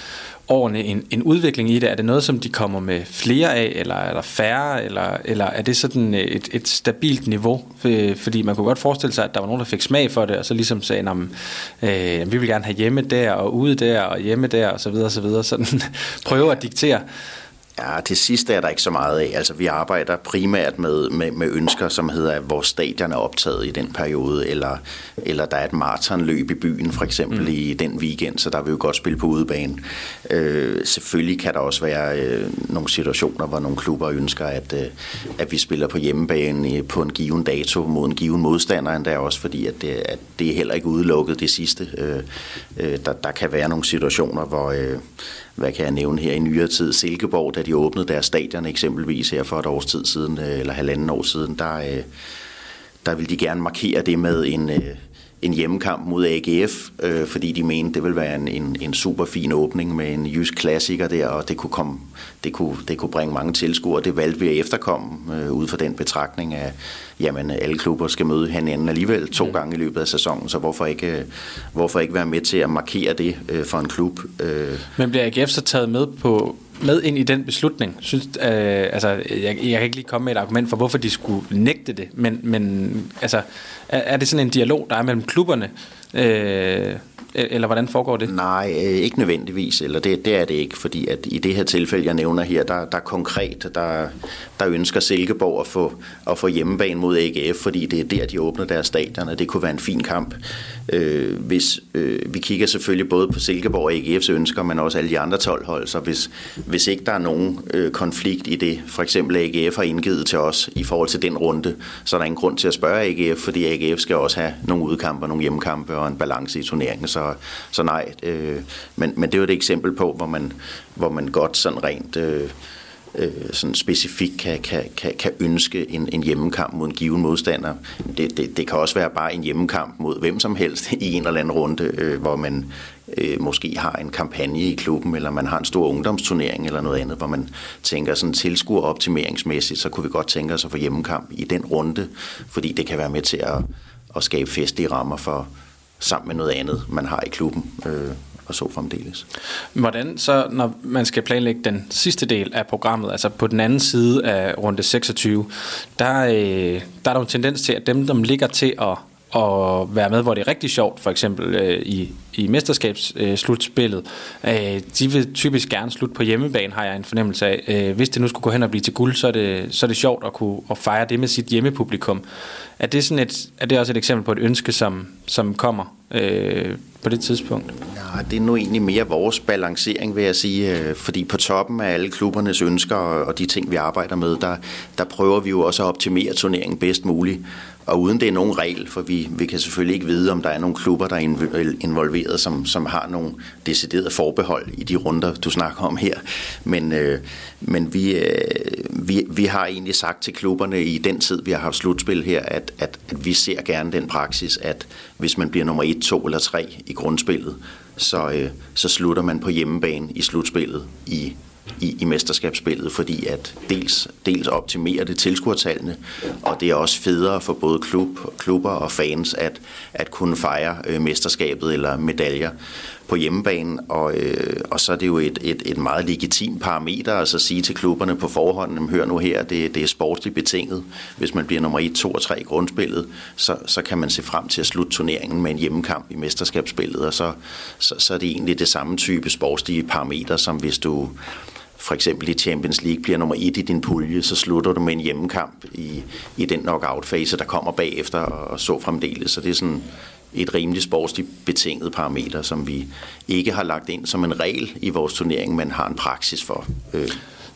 årene en, en udvikling i det? Er det noget, som de kommer med flere af, eller er der færre, eller, eller er det sådan øh, et, et stabilt niveau? Fordi man kunne godt forestille sig, at der var nogen, der fik smag for det, og så ligesom sagde, at øh, vi vil gerne have hjemme der, og ude der, og hjemme der, og så videre, og så videre. Sådan prøve at diktere. Ja, til sidst er der ikke så meget af. Altså, vi arbejder primært med, med, med ønsker, som hedder, at vores stadion er optaget i den periode, eller, eller der er et maratonløb i byen, for eksempel mm. i den weekend, så der vil vi jo godt spille på udebane. Øh, selvfølgelig kan der også være øh, nogle situationer, hvor nogle klubber ønsker, at, øh, at vi spiller på hjemmebane på en given dato mod en given modstander, endda også fordi, at det, at det er heller ikke udelukket det sidste. Øh, øh, der, der kan være nogle situationer, hvor... Øh, hvad kan jeg nævne her i nyere tid, Silkeborg, da de åbnede deres stadion eksempelvis her for et års tid siden, øh, eller halvanden år siden, der, øh, der ville de gerne markere det med en, øh, en hjemmekamp mod AGF, øh, fordi de mente, det ville være en, en, en super fin åbning med en jysk klassiker der, og det kunne, komme, det kunne, det kunne bringe mange tilskuere. Det valgte vi at efterkomme øh, ud fra den betragtning af, jamen alle klubber skal møde hinanden alligevel to mm. gange i løbet af sæsonen, så hvorfor ikke, øh, hvorfor ikke være med til at markere det øh, for en klub? Øh. Men bliver AGF så taget med på med ind i den beslutning. Synes, øh, altså, jeg, jeg kan ikke lige komme med et argument for, hvorfor de skulle nægte det, men, men altså, er, er det sådan en dialog, der er mellem klubberne, øh, e-, eller hvordan foregår det? Nej, øh, ikke nødvendigvis, eller det, det er det ikke, fordi at i det her tilfælde, jeg nævner her, der, der er konkret, der, der ønsker Silkeborg at få, at få hjemmebane mod AGF, fordi det er der, de åbner deres stadion, og det kunne være en fin kamp. Øh, hvis øh, vi kigger selvfølgelig både på Silkeborg og AGF's ønsker, men også alle de andre 12 hold, så hvis, hvis ikke der er nogen øh, konflikt i det, for eksempel AGF har indgivet til os i forhold til den runde, så er der ingen grund til at spørge AGF, fordi AGF skal også have nogle udkampe, nogle hjemmekampe og en balance i turneringen, så, så nej. Øh, men, men det er jo et eksempel på, hvor man, hvor man godt sådan rent... Øh, øh, sådan specifikt kan, kan, kan, kan ønske en, en hjemmekamp mod en given modstander. Det, det, det kan også være bare en hjemmekamp mod hvem som helst i en eller anden runde, øh, hvor man øh, måske har en kampagne i klubben, eller man har en stor ungdomsturnering eller noget andet, hvor man tænker sådan tilskuer optimeringsmæssigt, så kunne vi godt tænke os at få hjemmekamp i den runde, fordi det kan være med til at, at skabe festlige rammer for sammen med noget andet, man har i klubben. Øh, og så fremdeles. Hvordan så, når man skal planlægge den sidste del af programmet, altså på den anden side af runde 26, der, øh, der er der en tendens til, at dem, der ligger til at at være med, hvor det er rigtig sjovt, for eksempel øh, i, i mesterskabsslutspillet. Øh, øh, de vil typisk gerne slutte på hjemmebane, har jeg en fornemmelse af. Øh, hvis det nu skulle gå hen og blive til guld, så er det, så er det sjovt at kunne at fejre det med sit hjemmepublikum. Er det, sådan et, er det også et eksempel på et ønske, som, som kommer øh, på det tidspunkt? Ja, det er nu egentlig mere vores balancering, vil jeg sige. Øh, fordi på toppen af alle klubbernes ønsker og de ting, vi arbejder med, der, der prøver vi jo også at optimere turneringen bedst muligt og uden det er nogen regel, for vi, vi kan selvfølgelig ikke vide, om der er nogle klubber, der er involveret, som, som har nogle deciderede forbehold i de runder, du snakker om her. Men, øh, men vi, øh, vi, vi har egentlig sagt til klubberne i den tid, vi har haft slutspil her, at, at, at vi ser gerne den praksis, at hvis man bliver nummer 1, 2 eller 3 i grundspillet, så, øh, så slutter man på hjemmebane i slutspillet i i, i mesterskabsspillet, fordi at dels, dels optimerer det tilskuertallene, og det er også federe for både klub, klubber og fans at, at kunne fejre øh, mesterskabet eller medaljer på hjemmebane, og, øh, og så er det jo et, et, et meget legitimt parameter altså at sige til klubberne på forhånd, hør nu her, det, det er sportsligt betinget. Hvis man bliver nummer 1, 2 og 3 i grundspillet, så, så kan man se frem til at slutte turneringen med en hjemmekamp i mesterskabsspillet, og så, så, så er det egentlig det samme type sportslige parameter, som hvis du for eksempel i Champions League bliver nummer et i din pulje, så slutter du med en hjemmekamp i, i den knockout-fase, der kommer bagefter og så fremdeles. Så det er sådan et rimeligt sportsligt betinget parameter, som vi ikke har lagt ind som en regel i vores turnering, men har en praksis for. Øh,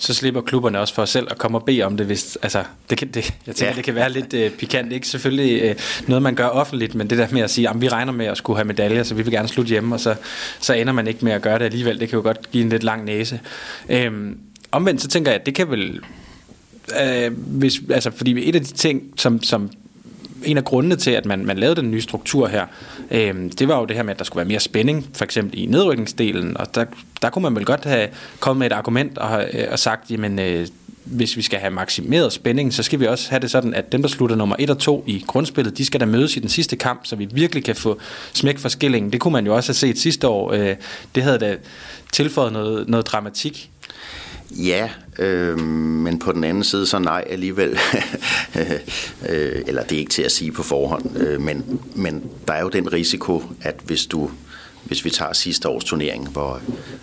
så slipper klubberne også for selv at komme og bede om det, hvis, altså, det kan, det, jeg tænker, ja. det kan være lidt uh, pikant, ikke selvfølgelig uh, noget, man gør offentligt, men det der med at sige, at vi regner med at skulle have medaljer, så vi vil gerne slutte hjemme, og så, så ender man ikke med at gøre det alligevel, det kan jo godt give en lidt lang næse. Um, omvendt så tænker jeg, at det kan vel, uh, hvis, altså, fordi et af de ting, som, som en af grundene til, at man, man lavede den nye struktur her, øh, det var jo det her med, at der skulle være mere spænding, for eksempel i nedrykningsdelen, og der, der kunne man vel godt have kommet med et argument og, øh, og sagt, jamen, øh, hvis vi skal have maksimeret spænding, så skal vi også have det sådan, at dem, der slutter nummer 1 og 2 i grundspillet, de skal da mødes i den sidste kamp, så vi virkelig kan få smæk for skillingen. Det kunne man jo også have set sidste år. Øh, det havde da tilføjet noget, noget dramatik Ja, øh, men på den anden side så nej alligevel. øh, eller det er ikke til at sige på forhånd, øh, men, men der er jo den risiko, at hvis du hvis vi tager sidste års turnering, hvor,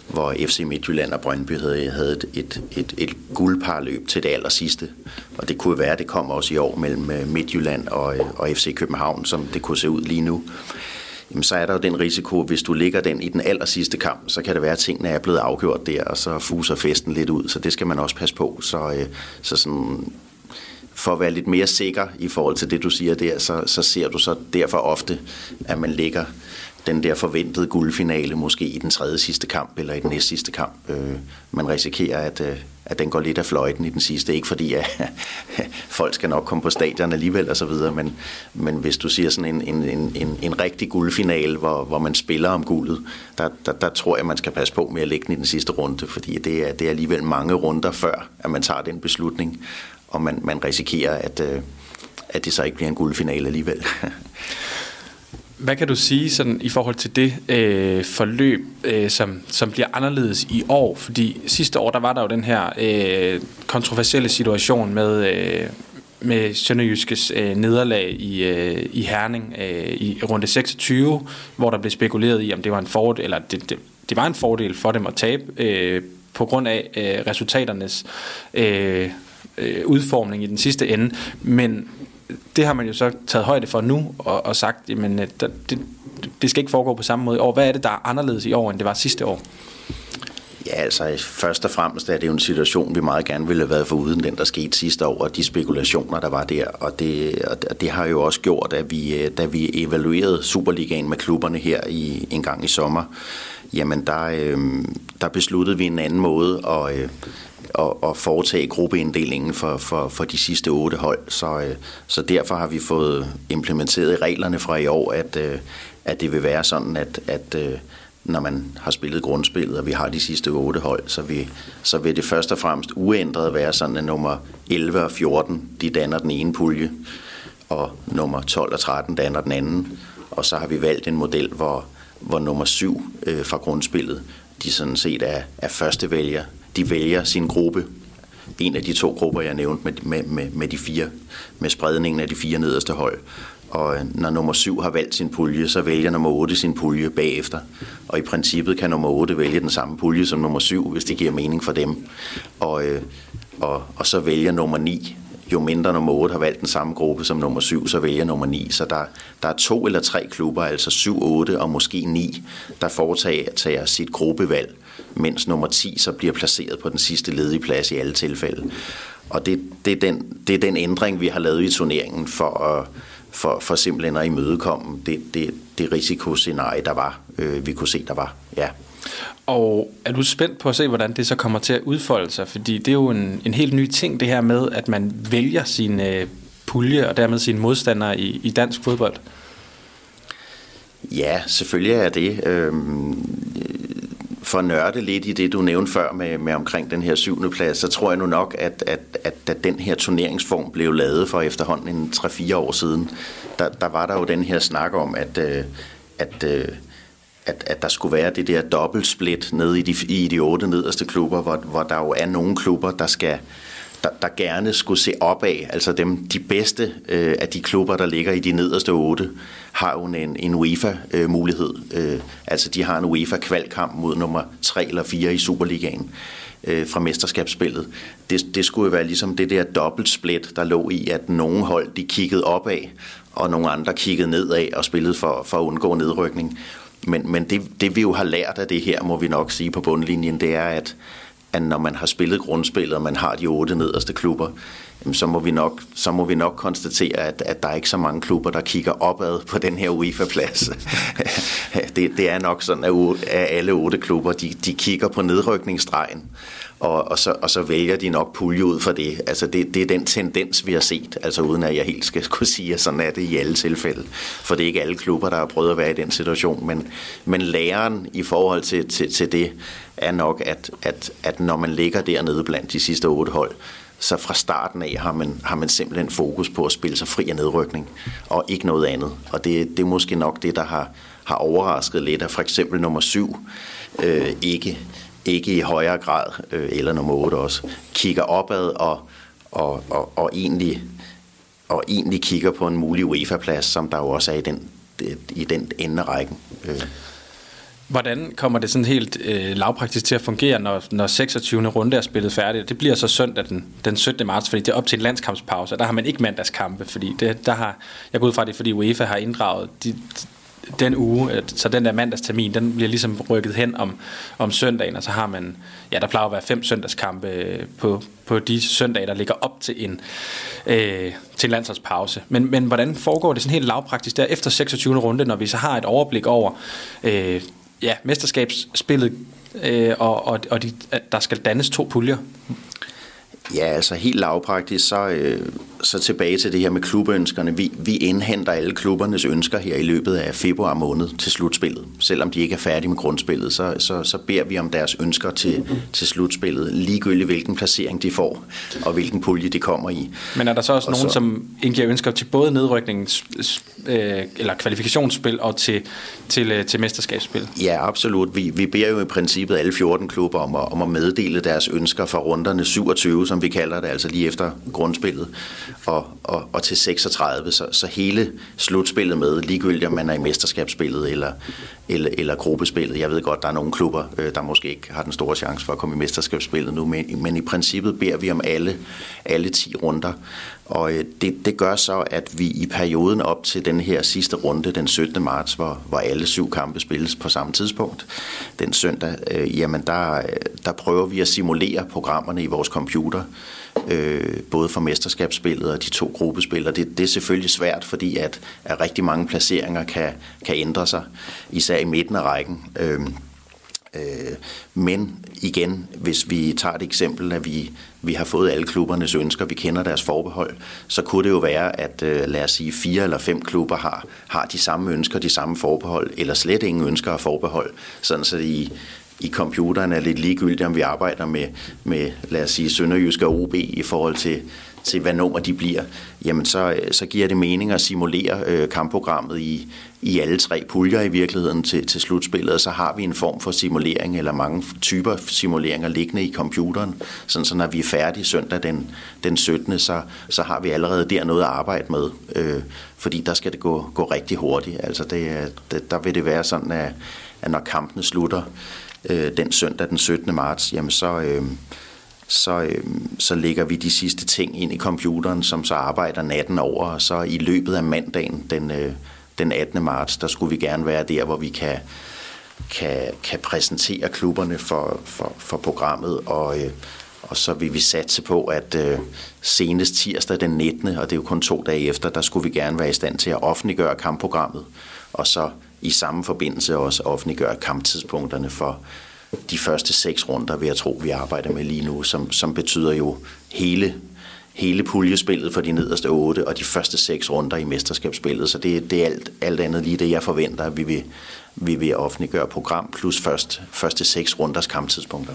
hvor FC Midtjylland og Brøndby havde, havde et, et, et, et guldparløb til det aller sidste. Og det kunne være, at det kommer også i år mellem øh, Midtjylland og, og FC København, som det kunne se ud lige nu jamen så er der jo den risiko, hvis du ligger den i den aller sidste kamp, så kan det være, at tingene er blevet afgjort der, og så fuser festen lidt ud, så det skal man også passe på. Så, øh, så sådan, for at være lidt mere sikker i forhold til det, du siger der, så, så ser du så derfor ofte, at man ligger den der forventede guldfinale måske i den tredje sidste kamp eller i den næst sidste kamp. Øh, man risikerer, at, øh, at den går lidt af fløjten i den sidste. Ikke fordi, at folk skal nok komme på stadion alligevel og så videre, men, men hvis du siger sådan en, en, en, en, en rigtig guldfinale, hvor, hvor man spiller om guldet, der, der, der tror jeg, man skal passe på med at lægge den i den sidste runde, fordi det er, det er alligevel mange runder før, at man tager den beslutning, og man, man risikerer, at, øh, at det så ikke bliver en guldfinale alligevel. Hvad kan du sige sådan, i forhold til det øh, forløb, øh, som, som bliver anderledes i år? Fordi sidste år, der var der jo den her øh, kontroversielle situation med, øh, med Sønderjyskes øh, nederlag i, øh, i Herning øh, i runde 26, hvor der blev spekuleret i, om det var en fordel, eller det, det, det var en fordel for dem at tabe øh, på grund af øh, resultaternes øh, øh, udformning i den sidste ende. Men det har man jo så taget højde for nu og, og sagt, jamen øh, der, det, det skal ikke foregå på samme måde i år. Hvad er det, der er anderledes i år, end det var sidste år? Ja, altså først og fremmest er det jo en situation, vi meget gerne ville have været for uden den, der skete sidste år, og de spekulationer, der var der. Og det, og det har jo også gjort, at vi, øh, da vi evaluerede Superligaen med klubberne her i, en gang i sommer, jamen der, øh, der besluttede vi en anden måde at, øh, at, at foretage gruppeinddelingen for, for, for de sidste otte hold. Så, øh, så derfor har vi fået implementeret reglerne fra i år, at, øh, at det vil være sådan, at, at øh, når man har spillet grundspillet, og vi har de sidste otte hold, så, vi, så vil det først og fremmest uændret være sådan, at nummer 11 og 14, de danner den ene pulje, og nummer 12 og 13 danner den anden. Og så har vi valgt en model, hvor, hvor nummer 7 øh, fra grundspillet, de sådan set er, er første vælger de vælger sin gruppe. En af de to grupper, jeg nævnte med, med, med, med de fire, med spredningen af de fire nederste hold. Og øh, når nummer 7 har valgt sin pulje, så vælger nummer 8 sin pulje bagefter. Og i princippet kan nummer 8 vælge den samme pulje som nummer 7, hvis det giver mening for dem. Og, øh, og, og så vælger nummer 9 jo mindre nummer 8 har valgt den samme gruppe som nummer 7, så vælger nummer 9. Så der, der er to eller tre klubber, altså 7, 8 og måske 9, der foretager sit gruppevalg mens nummer 10 så bliver placeret på den sidste ledige plads i alle tilfælde. Og det, det, er den, det er den ændring, vi har lavet i turneringen for at, for, for simpelthen at imødekomme det, det, det risikoscenarie, der var, øh, vi kunne se, der var. Ja. Og er du spændt på at se, hvordan det så kommer til at udfolde sig? Fordi det er jo en, en helt ny ting, det her med, at man vælger sin øh, pulje og dermed sine modstandere i, i dansk fodbold. Ja, selvfølgelig er det. Øhm, for at nørde lidt i det, du nævnte før med, med omkring den her syvende plads, så tror jeg nu nok, at, at, at da den her turneringsform blev lavet for efterhånden en 3-4 år siden, der, der var der jo den her snak om, at, øh, at, at, at, at der skulle være det der dobbeltsplit nede i de, i de otte nederste klubber, hvor, hvor der jo er nogle klubber, der skal der, der gerne skulle se opad, altså dem, de bedste øh, af de klubber, der ligger i de nederste otte, har jo en, en UEFA-mulighed. Øh, øh, altså de har en UEFA-kvalkamp mod nummer 3 eller 4 i Superligaen øh, fra mesterskabsspillet. Det, det skulle jo være ligesom det der dobbeltsplit, der lå i, at nogle hold de kiggede opad, og nogle andre kiggede nedad og spillede for, for at undgå nedrykning. Men, men det, det vi jo har lært af det her, må vi nok sige på bundlinjen, det er, at, at når man har spillet grundspillet, og man har de otte nederste klubber, så må vi nok, så må vi nok konstatere, at, at der er ikke så mange klubber, der kigger opad på den her UEFA-plads. det, det er nok sådan, at, at alle otte klubber, de, de kigger på nedrykningsstregen, og, og, så, og så vælger de nok pulje ud for det. Altså det, det er den tendens, vi har set, altså uden at jeg helt skal kunne sige, at sådan er det i alle tilfælde. For det er ikke alle klubber, der har prøvet at være i den situation, men, men læreren i forhold til, til, til det er nok, at, at, at når man ligger dernede blandt de sidste otte hold, så fra starten af har man, har man simpelthen fokus på at spille sig fri af nedrykning, og ikke noget andet. Og det, det er måske nok det, der har, har overrasket lidt, at for eksempel nummer syv øh, ikke, ikke i højere grad, øh, eller nummer 8 også, kigger opad og, og, og, og, egentlig, og egentlig kigger på en mulig UEFA-plads, som der jo også er i den, i den ende af rækken. Øh. Hvordan kommer det sådan helt øh, lavpraktisk til at fungere, når, når 26. runde er spillet færdigt? Det bliver så søndag den, den 17. marts, fordi det er op til en landskampspause, og der har man ikke mandagskampe, fordi det, der har, jeg går ud fra det, fordi UEFA har inddraget de, den uge, så den der mandagstermin, den bliver ligesom rykket hen om, om søndagen, og så har man, ja, der plejer at være fem søndagskampe øh, på, på de søndage, der ligger op til en, øh, til en landsholdspause. Men, men hvordan foregår det sådan helt lavpraktisk der efter 26. runde, når vi så har et overblik over øh, ja, mesterskabsspillet, øh, og, og, og de, at der skal dannes to puljer? Ja, altså helt lavpraktisk, så, øh, så tilbage til det her med klubønskerne. Vi, vi indhenter alle klubbernes ønsker her i løbet af februar måned til slutspillet. Selvom de ikke er færdige med grundspillet, så, så, så beder vi om deres ønsker til, til slutspillet, ligegyldigt hvilken placering de får, og hvilken pulje de kommer i. Men er der så også og nogen, så, som indgiver ønsker til både nedrykningens øh, eller kvalifikationsspil og til, til, øh, til mesterskabsspil? Ja, absolut. Vi, vi beder jo i princippet alle 14 klubber om at, om at meddele deres ønsker for runderne 27, som vi kalder det, altså lige efter grundspillet og, og, og til 36, så, så hele slutspillet med, ligegyldigt om man er i mesterskabsspillet eller, eller, eller gruppespillet. Jeg ved godt, der er nogle klubber, øh, der måske ikke har den store chance for at komme i mesterskabsspillet nu, men, men i princippet beder vi om alle, alle 10 runder. Og øh, det, det gør så, at vi i perioden op til den her sidste runde, den 17. marts, hvor, hvor alle syv kampe spilles på samme tidspunkt, den søndag, øh, jamen der, øh, der prøver vi at simulere programmerne i vores computer, øh, både for mesterskabsspillet og de to gruppespil. Og det, det er selvfølgelig svært, fordi at, at rigtig mange placeringer kan, kan ændre sig, især i midten af rækken. Øh, øh, men igen, hvis vi tager et eksempel, at vi, vi har fået alle klubbernes ønsker, vi kender deres forbehold, så kunne det jo være, at øh, lad os sige, fire eller fem klubber har, har de samme ønsker, de samme forbehold, eller slet ingen ønsker og forbehold, sådan så i, i computeren er lidt ligegyldigt, om vi arbejder med, med lad os sige, Sønderjysk og OB i forhold til, til hvad nummer de bliver, jamen så, så giver det mening at simulere øh, kampprogrammet i, i alle tre puljer i virkeligheden til, til slutspillet, og så har vi en form for simulering, eller mange typer simuleringer liggende i computeren, sådan så når vi er færdige søndag den, den 17., så, så har vi allerede der noget at arbejde med, øh, fordi der skal det gå, gå rigtig hurtigt. Altså det, det, der vil det være sådan, at, at når kampene slutter, øh, den søndag den 17. marts, jamen så, øh, så, øh, så lægger vi de sidste ting ind i computeren, som så arbejder natten over, og så i løbet af mandagen den, øh, den 18. marts, der skulle vi gerne være der, hvor vi kan, kan, kan præsentere klubberne for, for, for programmet og, øh, og så vil vi satse på, at øh, senest tirsdag den 19., og det er jo kun to dage efter, der skulle vi gerne være i stand til at offentliggøre kampprogrammet, og så i samme forbindelse også offentliggøre kamptidspunkterne for de første seks runder, vil jeg tro, vi arbejder med lige nu, som, som betyder jo hele hele puljespillet for de nederste otte og de første seks runder i mesterskabsspillet. Så det, det er alt, alt andet lige det, jeg forventer, at vi vil, vi vil offentliggøre program, plus først, første seks runders kamptidspunkter.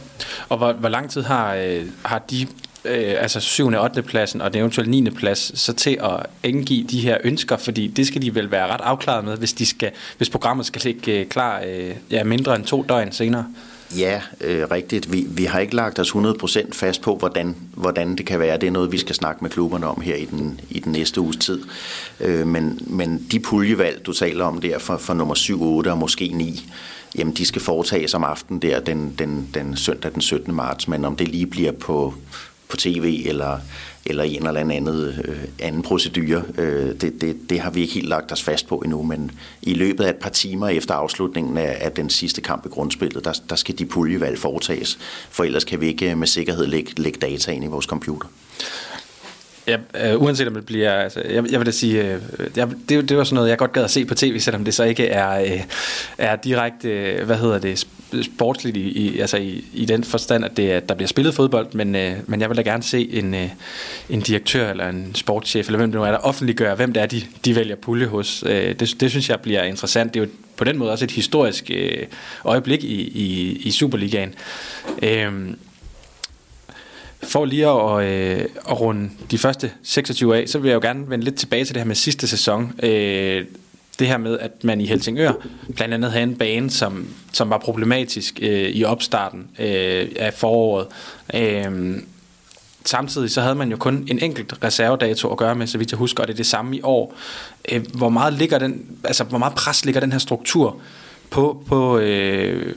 Og hvor, hvor lang tid har, øh, har de øh, altså 7. og 8. pladsen og den eventuelle 9. plads, så til at indgive de her ønsker, fordi det skal de vel være ret afklaret med, hvis, de skal, hvis programmet skal ligge øh, klar øh, ja, mindre end to døgn senere. Ja, øh, rigtigt. Vi, vi har ikke lagt os 100% fast på, hvordan, hvordan det kan være. Det er noget, vi skal snakke med klubberne om her i den, i den næste uges tid. Øh, men, men de puljevalg, du taler om der for, for nummer 7, 8 og måske 9, jamen de skal foretages om aftenen der den, den, den søndag den 17. marts. Men om det lige bliver på, på tv eller, eller i en eller anden øh, anden procedure. Øh, det, det, det har vi ikke helt lagt os fast på endnu, men i løbet af et par timer efter afslutningen af, af den sidste kamp i grundspillet, der, der skal de puljevalg foretages, for ellers kan vi ikke med sikkerhed lægge, lægge data ind i vores computer. Ja, øh, uanset om det bliver, altså, jeg, jeg vil da sige, øh, jeg, det, det var sådan noget, jeg godt gad at se på tv, selvom det så ikke er, øh, er direkte, øh, hvad hedder det, sportsligt i, i, altså i, i den forstand, at, det, at der bliver spillet fodbold, men, øh, men jeg vil da gerne se en, øh, en direktør eller en sportschef, eller hvem det nu er, der offentliggør, hvem det er, de, de vælger pulje hos. Øh, det, det synes jeg bliver interessant. Det er jo på den måde også et historisk øh, øjeblik i, i, i Superligaen. Øh, for lige at, øh, at runde de første 26 af, så vil jeg jo gerne vende lidt tilbage til det her med sidste sæson. Øh, det her med, at man i Helsingør blandt andet havde en bane, som, som var problematisk øh, i opstarten øh, af foråret. Øh, samtidig så havde man jo kun en enkelt reservedato at gøre med, så vidt jeg husker, og det er det samme i år. Øh, hvor meget ligger den, altså hvor meget pres ligger den her struktur på, på, øh,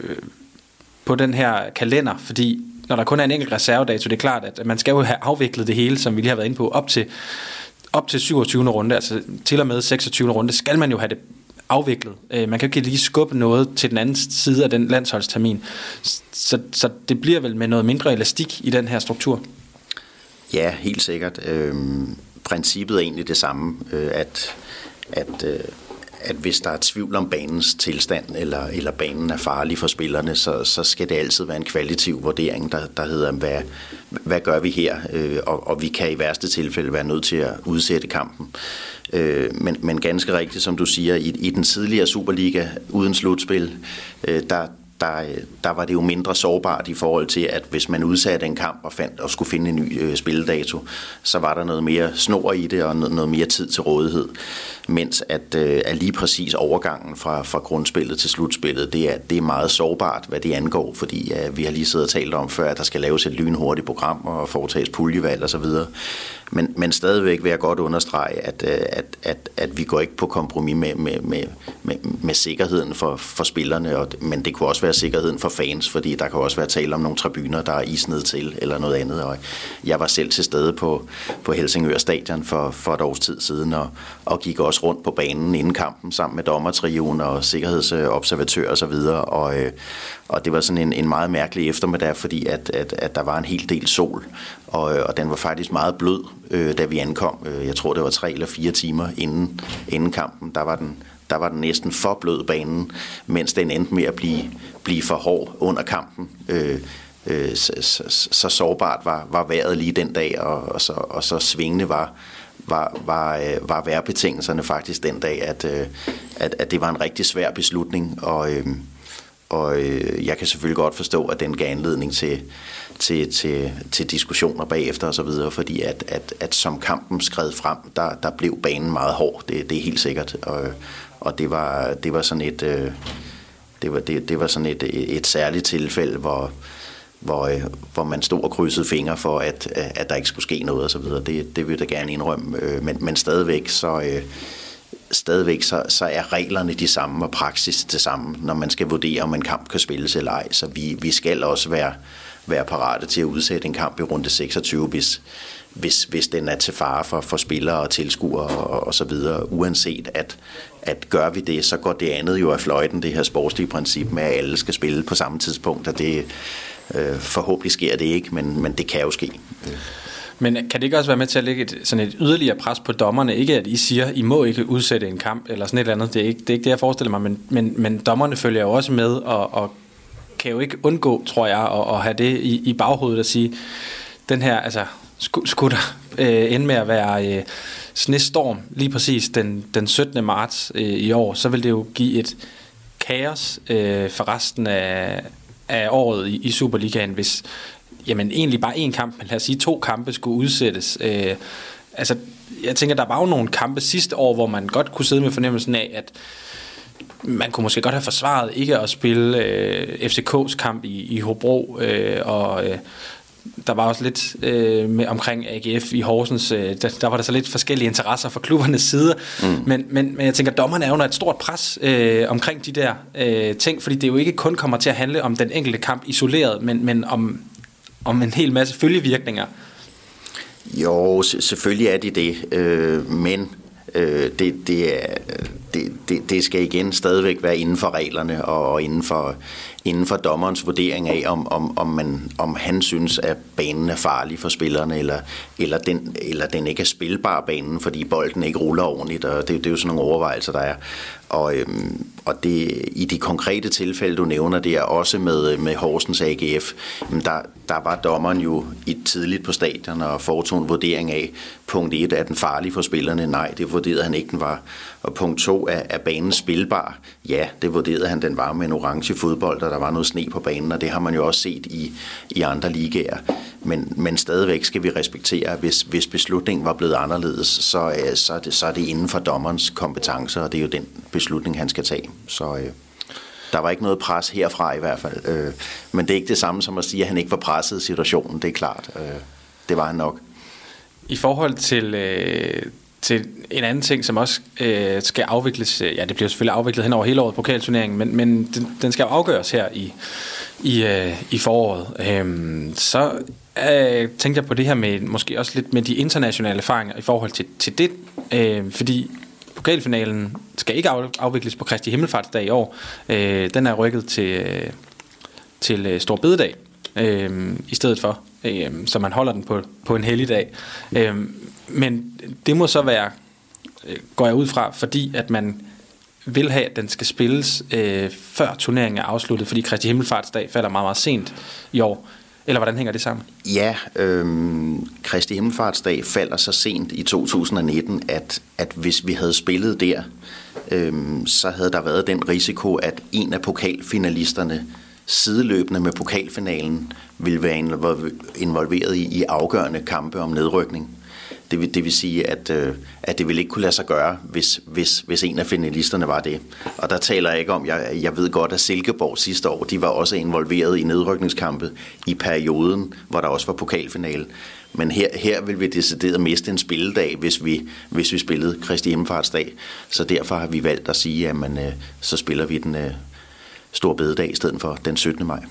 på den her kalender, fordi når der kun er en enkelt reservedato, det er klart, at man skal jo have afviklet det hele, som vi lige har været inde på, op til, op til 27. runde, altså til og med 26. runde, skal man jo have det afviklet. Øh, man kan jo ikke lige skubbe noget til den anden side af den landsholdstermin. Så, så det bliver vel med noget mindre elastik i den her struktur? Ja, helt sikkert. Øhm, princippet er egentlig det samme, øh, at, at øh, at hvis der er tvivl om banens tilstand, eller, eller banen er farlig for spillerne, så, så skal det altid være en kvalitativ vurdering, der, der hedder, hvad, hvad gør vi her? Øh, og, og vi kan i værste tilfælde være nødt til at udsætte kampen. Øh, men, men ganske rigtigt, som du siger, i, i den tidligere Superliga uden slutspil, øh, der, der, øh, der var det jo mindre sårbart i forhold til, at hvis man udsatte en kamp og, fandt, og skulle finde en ny øh, spilledato, så var der noget mere snor i det og noget, noget mere tid til rådighed. Mens at, øh, at lige præcis overgangen fra, fra grundspillet til slutspillet, det er, det er meget sårbart, hvad det angår, fordi øh, vi har lige siddet og talt om før, at der skal laves et lynhurtigt program og foretages puljevalg osv. Men, men stadigvæk vil jeg godt understrege, at, øh, at, at, at vi går ikke på kompromis med, med, med, med, med sikkerheden for, for spillerne, og, men det kunne også være sikkerheden for fans, fordi der kan også være tale om nogle tribuner, der er isned til, eller noget andet. Og jeg var selv til stede på, på Helsingør Stadion for, for et års tid siden, og, og gik også rundt på banen inden kampen sammen med dommertrion og sikkerhedsobservatører osv., og, og, videre. og det var sådan en, en meget mærkelig eftermiddag, fordi at, at, at der var en hel del sol, og, øh, og den var faktisk meget blød, øh, da vi ankom. Øh, jeg tror, det var tre eller fire timer inden, inden kampen. Der var, den, der var den næsten for blød banen, mens den endte med at blive, blive for hård under kampen. Øh, øh, så, så, så sårbart var, var vejret lige den dag, og, og, så, og så svingende var, var, var, øh, var værbetingelserne faktisk den dag, at, øh, at, at det var en rigtig svær beslutning, og, øh, og øh, jeg kan selvfølgelig godt forstå, at den gav anledning til, til, til, til diskussioner bagefter og så videre, fordi at, at, at som kampen skred frem, der, der blev banen meget hård, det, det er helt sikkert, og, og det, var, det var sådan et, øh, det var, det, det var sådan et, et særligt tilfælde, hvor, hvor, øh, hvor man stod og krydsede fingre for, at, at der ikke skulle ske noget og så videre. Det, det vil jeg da gerne indrømme, øh, men, men stadigvæk så... Øh, stadigvæk så, så er reglerne de samme og praksis det samme, når man skal vurdere, om en kamp kan spilles eller ej. Så vi, vi skal også være, være parate til at udsætte en kamp i runde 26, hvis, hvis, hvis den er til fare for, for spillere og tilskuere og, og så videre, uanset at, at gør vi det, så går det andet jo af fløjten, det her sportslige princip med, at alle skal spille på samme tidspunkt, og det øh, forhåbentlig sker det ikke, men, men det kan jo ske. Men kan det ikke også være med til at lægge et, sådan et yderligere pres på dommerne? Ikke at I siger, I må ikke udsætte en kamp eller sådan et eller andet. Det er ikke det, er ikke det jeg forestiller mig. Men, men, men dommerne følger jo også med og, og kan jo ikke undgå, tror jeg, at, at have det i, i baghovedet at sige, den her, altså, skulle, skulle der øh, ende med at være øh, snestorm lige præcis den, den 17. marts øh, i år, så vil det jo give et kaos øh, for resten af, af året i, i Superligaen, hvis jamen egentlig bare én kamp, men lad os sige to kampe skulle udsættes. Øh, altså, jeg tænker, der var jo nogle kampe sidste år, hvor man godt kunne sidde med fornemmelsen af, at man kunne måske godt have forsvaret ikke at spille øh, FCK's kamp i, i Hobro, øh, og øh, der var også lidt øh, med, omkring AGF i Horsens, øh, der, der var der så lidt forskellige interesser fra klubbernes side, mm. men, men, men jeg tænker, dommerne er under et stort pres øh, omkring de der øh, ting, fordi det jo ikke kun kommer til at handle om den enkelte kamp isoleret, men, men om, om en hel masse følgevirkninger. Jo, selvfølgelig er det det, øh, men øh, det, det, er, det, det, det skal igen stadigvæk være inden for reglerne og inden for, inden for dommerens vurdering af, om, om, om, man, om han synes, at banen er farlig for spillerne, eller, eller, den, eller den ikke er spilbar banen, fordi bolden ikke ruller ordentligt, og det, det er jo sådan nogle overvejelser, der er. Og, øhm, og det, i de konkrete tilfælde, du nævner, det er også med, med Horsens AGF, der, der var dommeren jo i tidligt på stadion og foretog en vurdering af, punkt 1, er den farlig for spillerne? Nej, det vurderede han ikke, den var. Og punkt 2, er, er banen spilbar? Ja, det vurderede han, den var med en orange fodbold, og der var noget sne på banen, og det har man jo også set i, i andre ligaer. Men, men stadigvæk skal vi respektere, at hvis, hvis beslutningen var blevet anderledes, så, øh, så, er det, så er det inden for dommerens kompetencer, og det er jo den beslutning, han skal tage. Så øh, der var ikke noget pres herfra i hvert fald. Øh, men det er ikke det samme som at sige, at han ikke var presset i situationen, det er klart. Øh, det var han nok. I forhold til, øh, til en anden ting, som også øh, skal afvikles, øh, ja det bliver selvfølgelig afviklet hen over hele året, pokalturneringen, men, men den, den skal afgøres her i, i, øh, i foråret. Øh, så øh, tænkte jeg på det her med måske også lidt med de internationale erfaringer i forhold til, til det, øh, fordi pokalfinalen skal ikke afvikles på Kristi Himmelfartsdag i år. Øh, den er rykket til, øh, til øh, Stor Bededag øh, i stedet for, øh, så man holder den på, på en hellig dag. Øh, men det må så være, øh, går jeg ud fra, fordi at man vil have, at den skal spilles øh, før turneringen er afsluttet, fordi Kristi Himmelfartsdag falder meget, meget sent i år. Eller hvordan hænger det sammen? Ja, øhm, Kristi Himmelfartsdag falder så sent i 2019, at, at hvis vi havde spillet der, øhm, så havde der været den risiko, at en af pokalfinalisterne sideløbende med pokalfinalen ville være involveret i, i afgørende kampe om nedrykning. Det vil, det vil sige, at, øh, at det ville ikke kunne lade sig gøre, hvis, hvis, hvis en af finalisterne var det. Og der taler jeg ikke om, jeg, jeg ved godt, at Silkeborg sidste år, de var også involveret i nedrykningskampet i perioden, hvor der også var pokalfinale. Men her, her vil vi decideret miste en spilledag, hvis vi, hvis vi spillede Kristi Himmelfartsdag. Så derfor har vi valgt at sige, at man, øh, så spiller vi den øh, stor bededag i stedet for den 17. maj.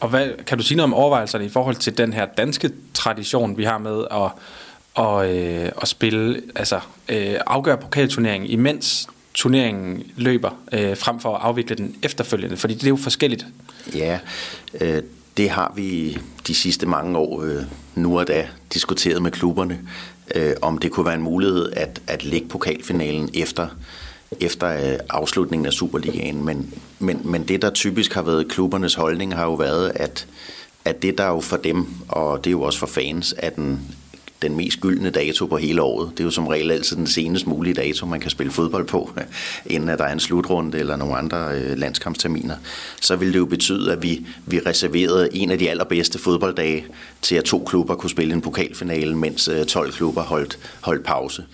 Og hvad, kan du sige noget om overvejelserne i forhold til den her danske tradition, vi har med at og, øh, og spille, altså øh, afgøre pokalturneringen, imens turneringen løber, øh, frem for at afvikle den efterfølgende? Fordi det er jo forskelligt. Ja, øh, det har vi de sidste mange år øh, nu og da diskuteret med klubberne, øh, om det kunne være en mulighed at, at lægge pokalfinalen efter efter øh, afslutningen af Superligaen. Men, men, men det, der typisk har været klubbernes holdning, har jo været, at, at det, der jo for dem, og det er jo også for fans, er den, den mest gyldne dato på hele året. Det er jo som regel altid den senest mulige dato, man kan spille fodbold på, inden at der er en slutrunde eller nogle andre øh, landskampsterminer. Så ville det jo betyde, at vi, vi reserverede en af de allerbedste fodbolddage til, at to klubber kunne spille en pokalfinale, mens øh, 12 klubber holdt, holdt pause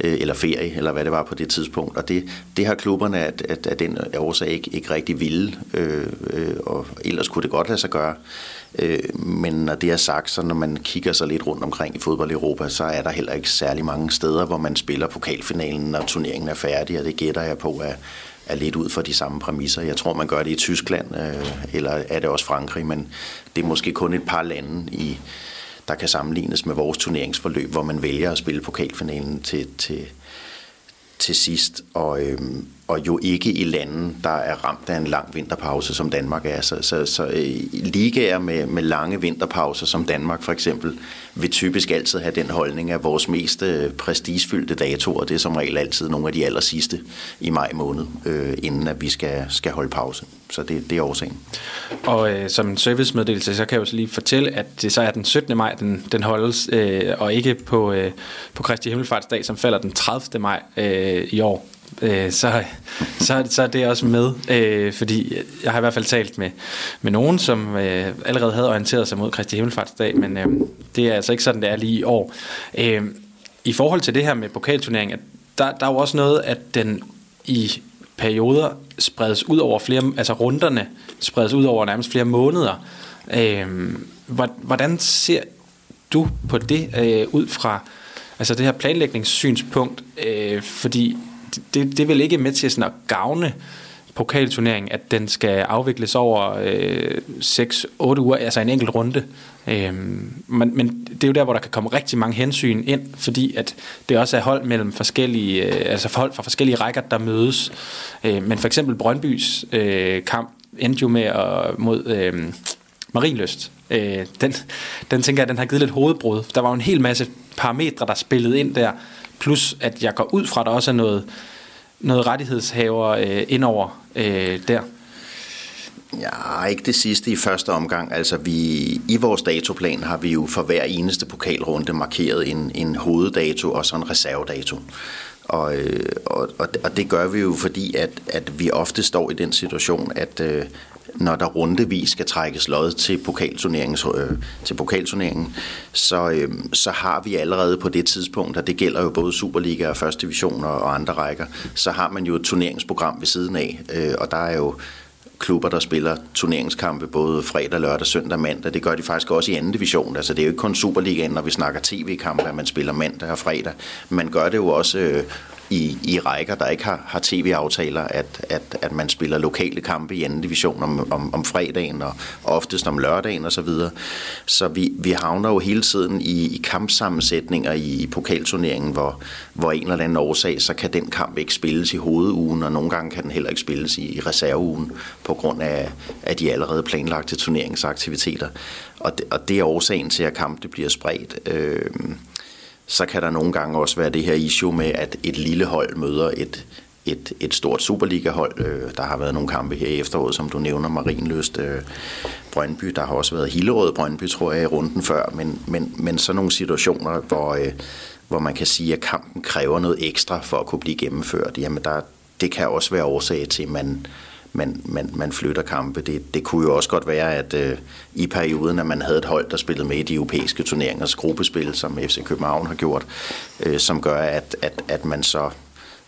øh, eller ferie, eller hvad det var på det tidspunkt. Og det, det har klubberne at, at, at den årsag ikke, ikke rigtig ville, øh, øh, og ellers kunne det godt lade sig gøre. Øh, men når det er sagt, så når man kigger sig lidt rundt omkring i fodbold i Europa, så er der heller ikke særlig mange steder, hvor man spiller pokalfinalen, når turneringen er færdig, og det gætter jeg på er, er lidt ud for de samme præmisser. Jeg tror, man gør det i Tyskland, øh, eller er det også Frankrig, men det er måske kun et par lande, i, der kan sammenlignes med vores turneringsforløb, hvor man vælger at spille pokalfinalen til, til, til sidst. Og, øhm, og jo ikke i lande, der er ramt af en lang vinterpause, som Danmark er. Så, så, så øh, ligaer med, med lange vinterpauser, som Danmark for eksempel, vil typisk altid have den holdning, at vores mest øh, prestigefyldte datoer, det er som regel altid nogle af de aller sidste i maj måned, øh, inden at vi skal, skal holde pause. Så det, det er årsagen. Og øh, som en servicemeddelelse, så kan jeg jo så lige fortælle, at det så er den 17. maj, den, den holdes, øh, og ikke på, øh, på Kristi Himmelfartsdag, som falder den 30. maj øh, i år øh, så, så, så er det også med, øh, fordi jeg har i hvert fald talt med, med nogen, som øh, allerede havde orienteret sig mod Kristi Himmelfartsdag, men øh, det er altså ikke sådan, det er lige i år. Øh, I forhold til det her med pokalturnering, der, der er jo også noget, at den i perioder spredes ud over flere, altså runderne spredes ud over nærmest flere måneder. Øh, hvordan ser du på det øh, ud fra altså det her planlægningssynspunkt? Øh, fordi det, det vil ikke med til sådan at gavne pokalturneringen, at den skal afvikles over øh, 6-8 uger, altså en enkelt runde. Øhm, men, men det er jo der, hvor der kan komme rigtig mange hensyn ind, fordi at det også er hold mellem forskellige, øh, altså hold fra forskellige rækker, der mødes. Øh, men for eksempel Brøndbys øh, kamp endte jo med at, mod øh, Marienløst. Øh, den, den tænker jeg, den har givet lidt hovedbrud. Der var jo en hel masse parametre, der spillede ind der, Plus at jeg går ud fra, at der også er noget, noget rettighedshaver øh, indover øh, der. Ja, ikke det sidste i første omgang. Altså vi, i vores datoplan har vi jo for hver eneste pokalrunde markeret en, en hoveddato og så en reservedato. Og, øh, og, og det gør vi jo, fordi at, at vi ofte står i den situation, at, øh, når der rundevis skal trækkes lod til pokalturneringen, øh, til pokalturneringen så, øh, så har vi allerede på det tidspunkt, og det gælder jo både Superliga og første division og andre rækker, så har man jo et turneringsprogram ved siden af, øh, og der er jo klubber, der spiller turneringskampe både fredag, lørdag, søndag, mandag. Det gør de faktisk også i anden division. Altså, det er jo ikke kun Superligaen, når vi snakker tv-kampe, at man spiller mandag og fredag. Man gør det jo også øh, i, i rækker, der ikke har, har tv-aftaler, at, at, at man spiller lokale kampe i anden division om, om, om fredagen og oftest om lørdagen osv. Så, videre. så vi, vi havner jo hele tiden i, i kampsammensætninger i, i pokalturneringen, hvor, hvor en eller anden årsag, så kan den kamp ikke spilles i hovedugen, og nogle gange kan den heller ikke spilles i, i reserveugen på grund af, af de allerede planlagte turneringsaktiviteter. Og det, og det er årsagen til, at kampene bliver spredt. Øh, så kan der nogle gange også være det her issue med, at et lille hold møder et, et, et stort Superliga-hold. Øh, der har været nogle kampe her i efteråret, som du nævner, Marienløst, øh, Brøndby. Der har også været Hillerød Brøndby, tror jeg, i runden før. Men, men, men så nogle situationer, hvor, øh, hvor man kan sige, at kampen kræver noget ekstra for at kunne blive gennemført, jamen der, det kan også være årsag til, at man, man, man, man flytter kampe. Det, det kunne jo også godt være, at øh, i perioden, at man havde et hold, der spillede med i de europæiske turneringers gruppespil, som FC København har gjort, øh, som gør, at, at, at man så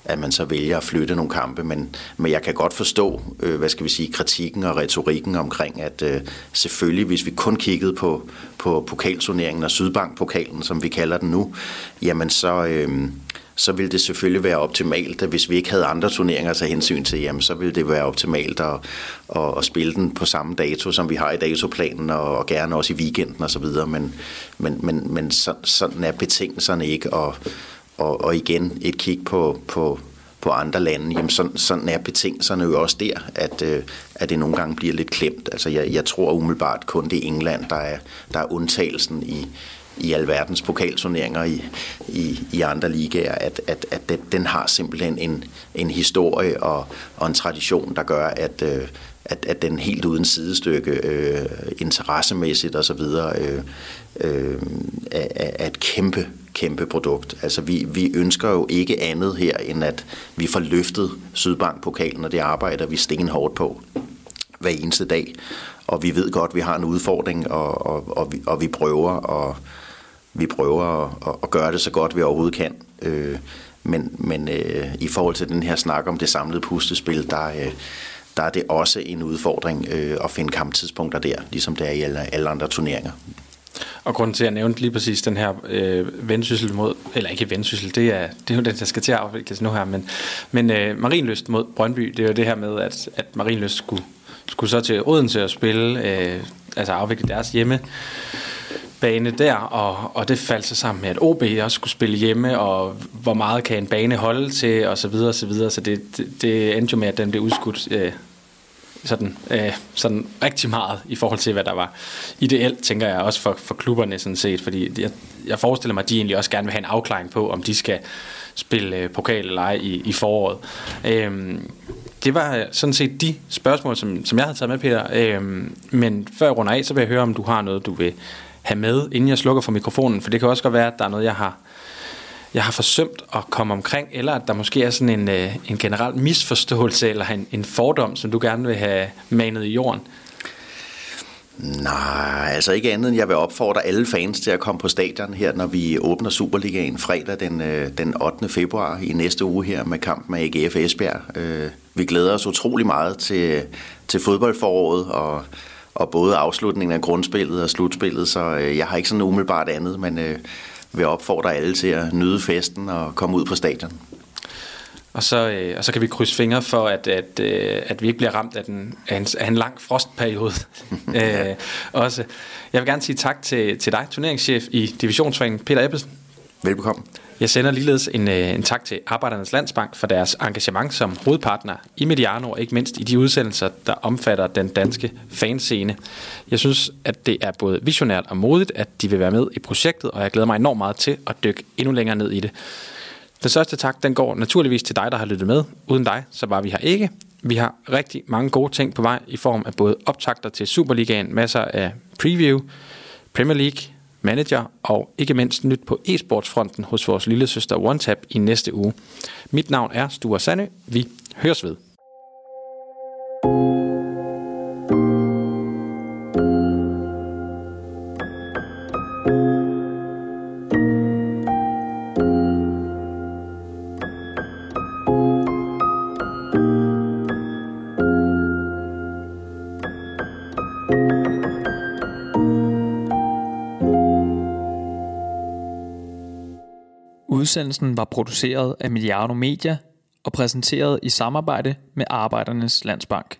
at man så vælger at flytte nogle kampe, men, men jeg kan godt forstå, øh, hvad skal vi sige, kritikken og retorikken omkring, at øh, selvfølgelig, hvis vi kun kiggede på, på pokalturneringen og Sydbank-pokalen, som vi kalder den nu, jamen så, øh, så ville det selvfølgelig være optimalt, at hvis vi ikke havde andre turneringer at tage hensyn til, jamen, så ville det være optimalt at, at, at spille den på samme dato, som vi har i datoplanen, og, og gerne også i weekenden osv., men, men, men, men så, sådan er betingelserne ikke, og, og, og igen et kig på, på, på andre lande, jamen sådan, sådan er betingelserne jo også der, at, øh, at det nogle gange bliver lidt klemt. Altså jeg, jeg tror umiddelbart kun det er England, der er, der er undtagelsen i, i alverdens pokalturneringer i, i, i andre ligaer, at, at, at den, den har simpelthen en, en historie og, og en tradition, der gør, at, øh, at, at den helt uden sidestykke øh, interessemæssigt osv. Øh, øh, er, er et kæmpe, kæmpe produkt. Altså vi, vi ønsker jo ikke andet her, end at vi får løftet Sydbank-pokalen, og det arbejder vi stenhårdt på hver eneste dag. Og vi ved godt, at vi har en udfordring, og, og, og, vi, og vi prøver at vi prøver at, at gøre det så godt, vi overhovedet kan. Øh, men men øh, i forhold til den her snak om det samlede pustespil, der, øh, der er det også en udfordring øh, at finde kamptidspunkter der, ligesom det er i alle, alle andre turneringer. Og grunden til, at jeg nævnte lige præcis den her øh, vendsyssel mod, eller ikke vendsyssel, det er, det er jo den, der skal til at afvikles nu her, men, men øh, Marinløst mod Brøndby, det er jo det her med, at, at Marinløst skulle, skulle så til Odense at spille, øh, altså afvikle deres hjemme bane der, og, og det faldt så sammen med, at OB også skulle spille hjemme, og hvor meget kan en bane holde til, og så videre, og så videre. Så det, det, det endte jo med, at den blev udskudt øh, sådan, øh, sådan rigtig meget i forhold til, hvad der var ideelt, tænker jeg, også for, for klubberne sådan set, fordi jeg, jeg forestiller mig, at de egentlig også gerne vil have en afklaring på, om de skal spille øh, pokal eller ej i, i foråret. Øh, det var øh, sådan set de spørgsmål, som, som jeg havde taget med, Peter. Øh, men før jeg runder af, så vil jeg høre, om du har noget, du vil have med, inden jeg slukker for mikrofonen. For det kan også godt være, at der er noget, jeg har, jeg har forsømt at komme omkring, eller at der måske er sådan en, øh, en generel misforståelse, eller en, en fordom, som du gerne vil have manet i jorden. Nej, altså ikke andet end jeg vil opfordre alle fans til at komme på stadion her, når vi åbner Superligaen fredag den, øh, den 8. februar i næste uge her med kampen med AGF Esbjerg. Øh, vi glæder os utrolig meget til, til fodboldforåret og, og både afslutningen af grundspillet og slutspillet, så øh, jeg har ikke sådan umiddelbart andet, men vil opfordre alle til at nyde festen og komme ud på stadion. Og så, øh, og så kan vi krydse fingre for, at, at, øh, at vi ikke bliver ramt af, den, af, en, af en lang frostperiode. øh, også. Jeg vil gerne sige tak til, til dig, turneringschef i Divisionsforeningen, Peter Ebbesen. Velbekomme. Jeg sender ligeledes en, øh, en tak til Arbejdernes Landsbank for deres engagement som hovedpartner i Mediano, og ikke mindst i de udsendelser, der omfatter den danske fanscene. Jeg synes, at det er både visionært og modigt, at de vil være med i projektet, og jeg glæder mig enormt meget til at dykke endnu længere ned i det. Den største tak, den går naturligvis til dig, der har lyttet med. Uden dig, så var vi her ikke. Vi har rigtig mange gode ting på vej i form af både optakter til Superligaen, masser af preview, Premier League, manager og ikke mindst nyt på e-sportsfronten hos vores lille søster OneTap i næste uge. Mit navn er Sture Sande. Vi høres ved. Udsendelsen var produceret af Mediano Media og præsenteret i samarbejde med Arbejdernes Landsbank.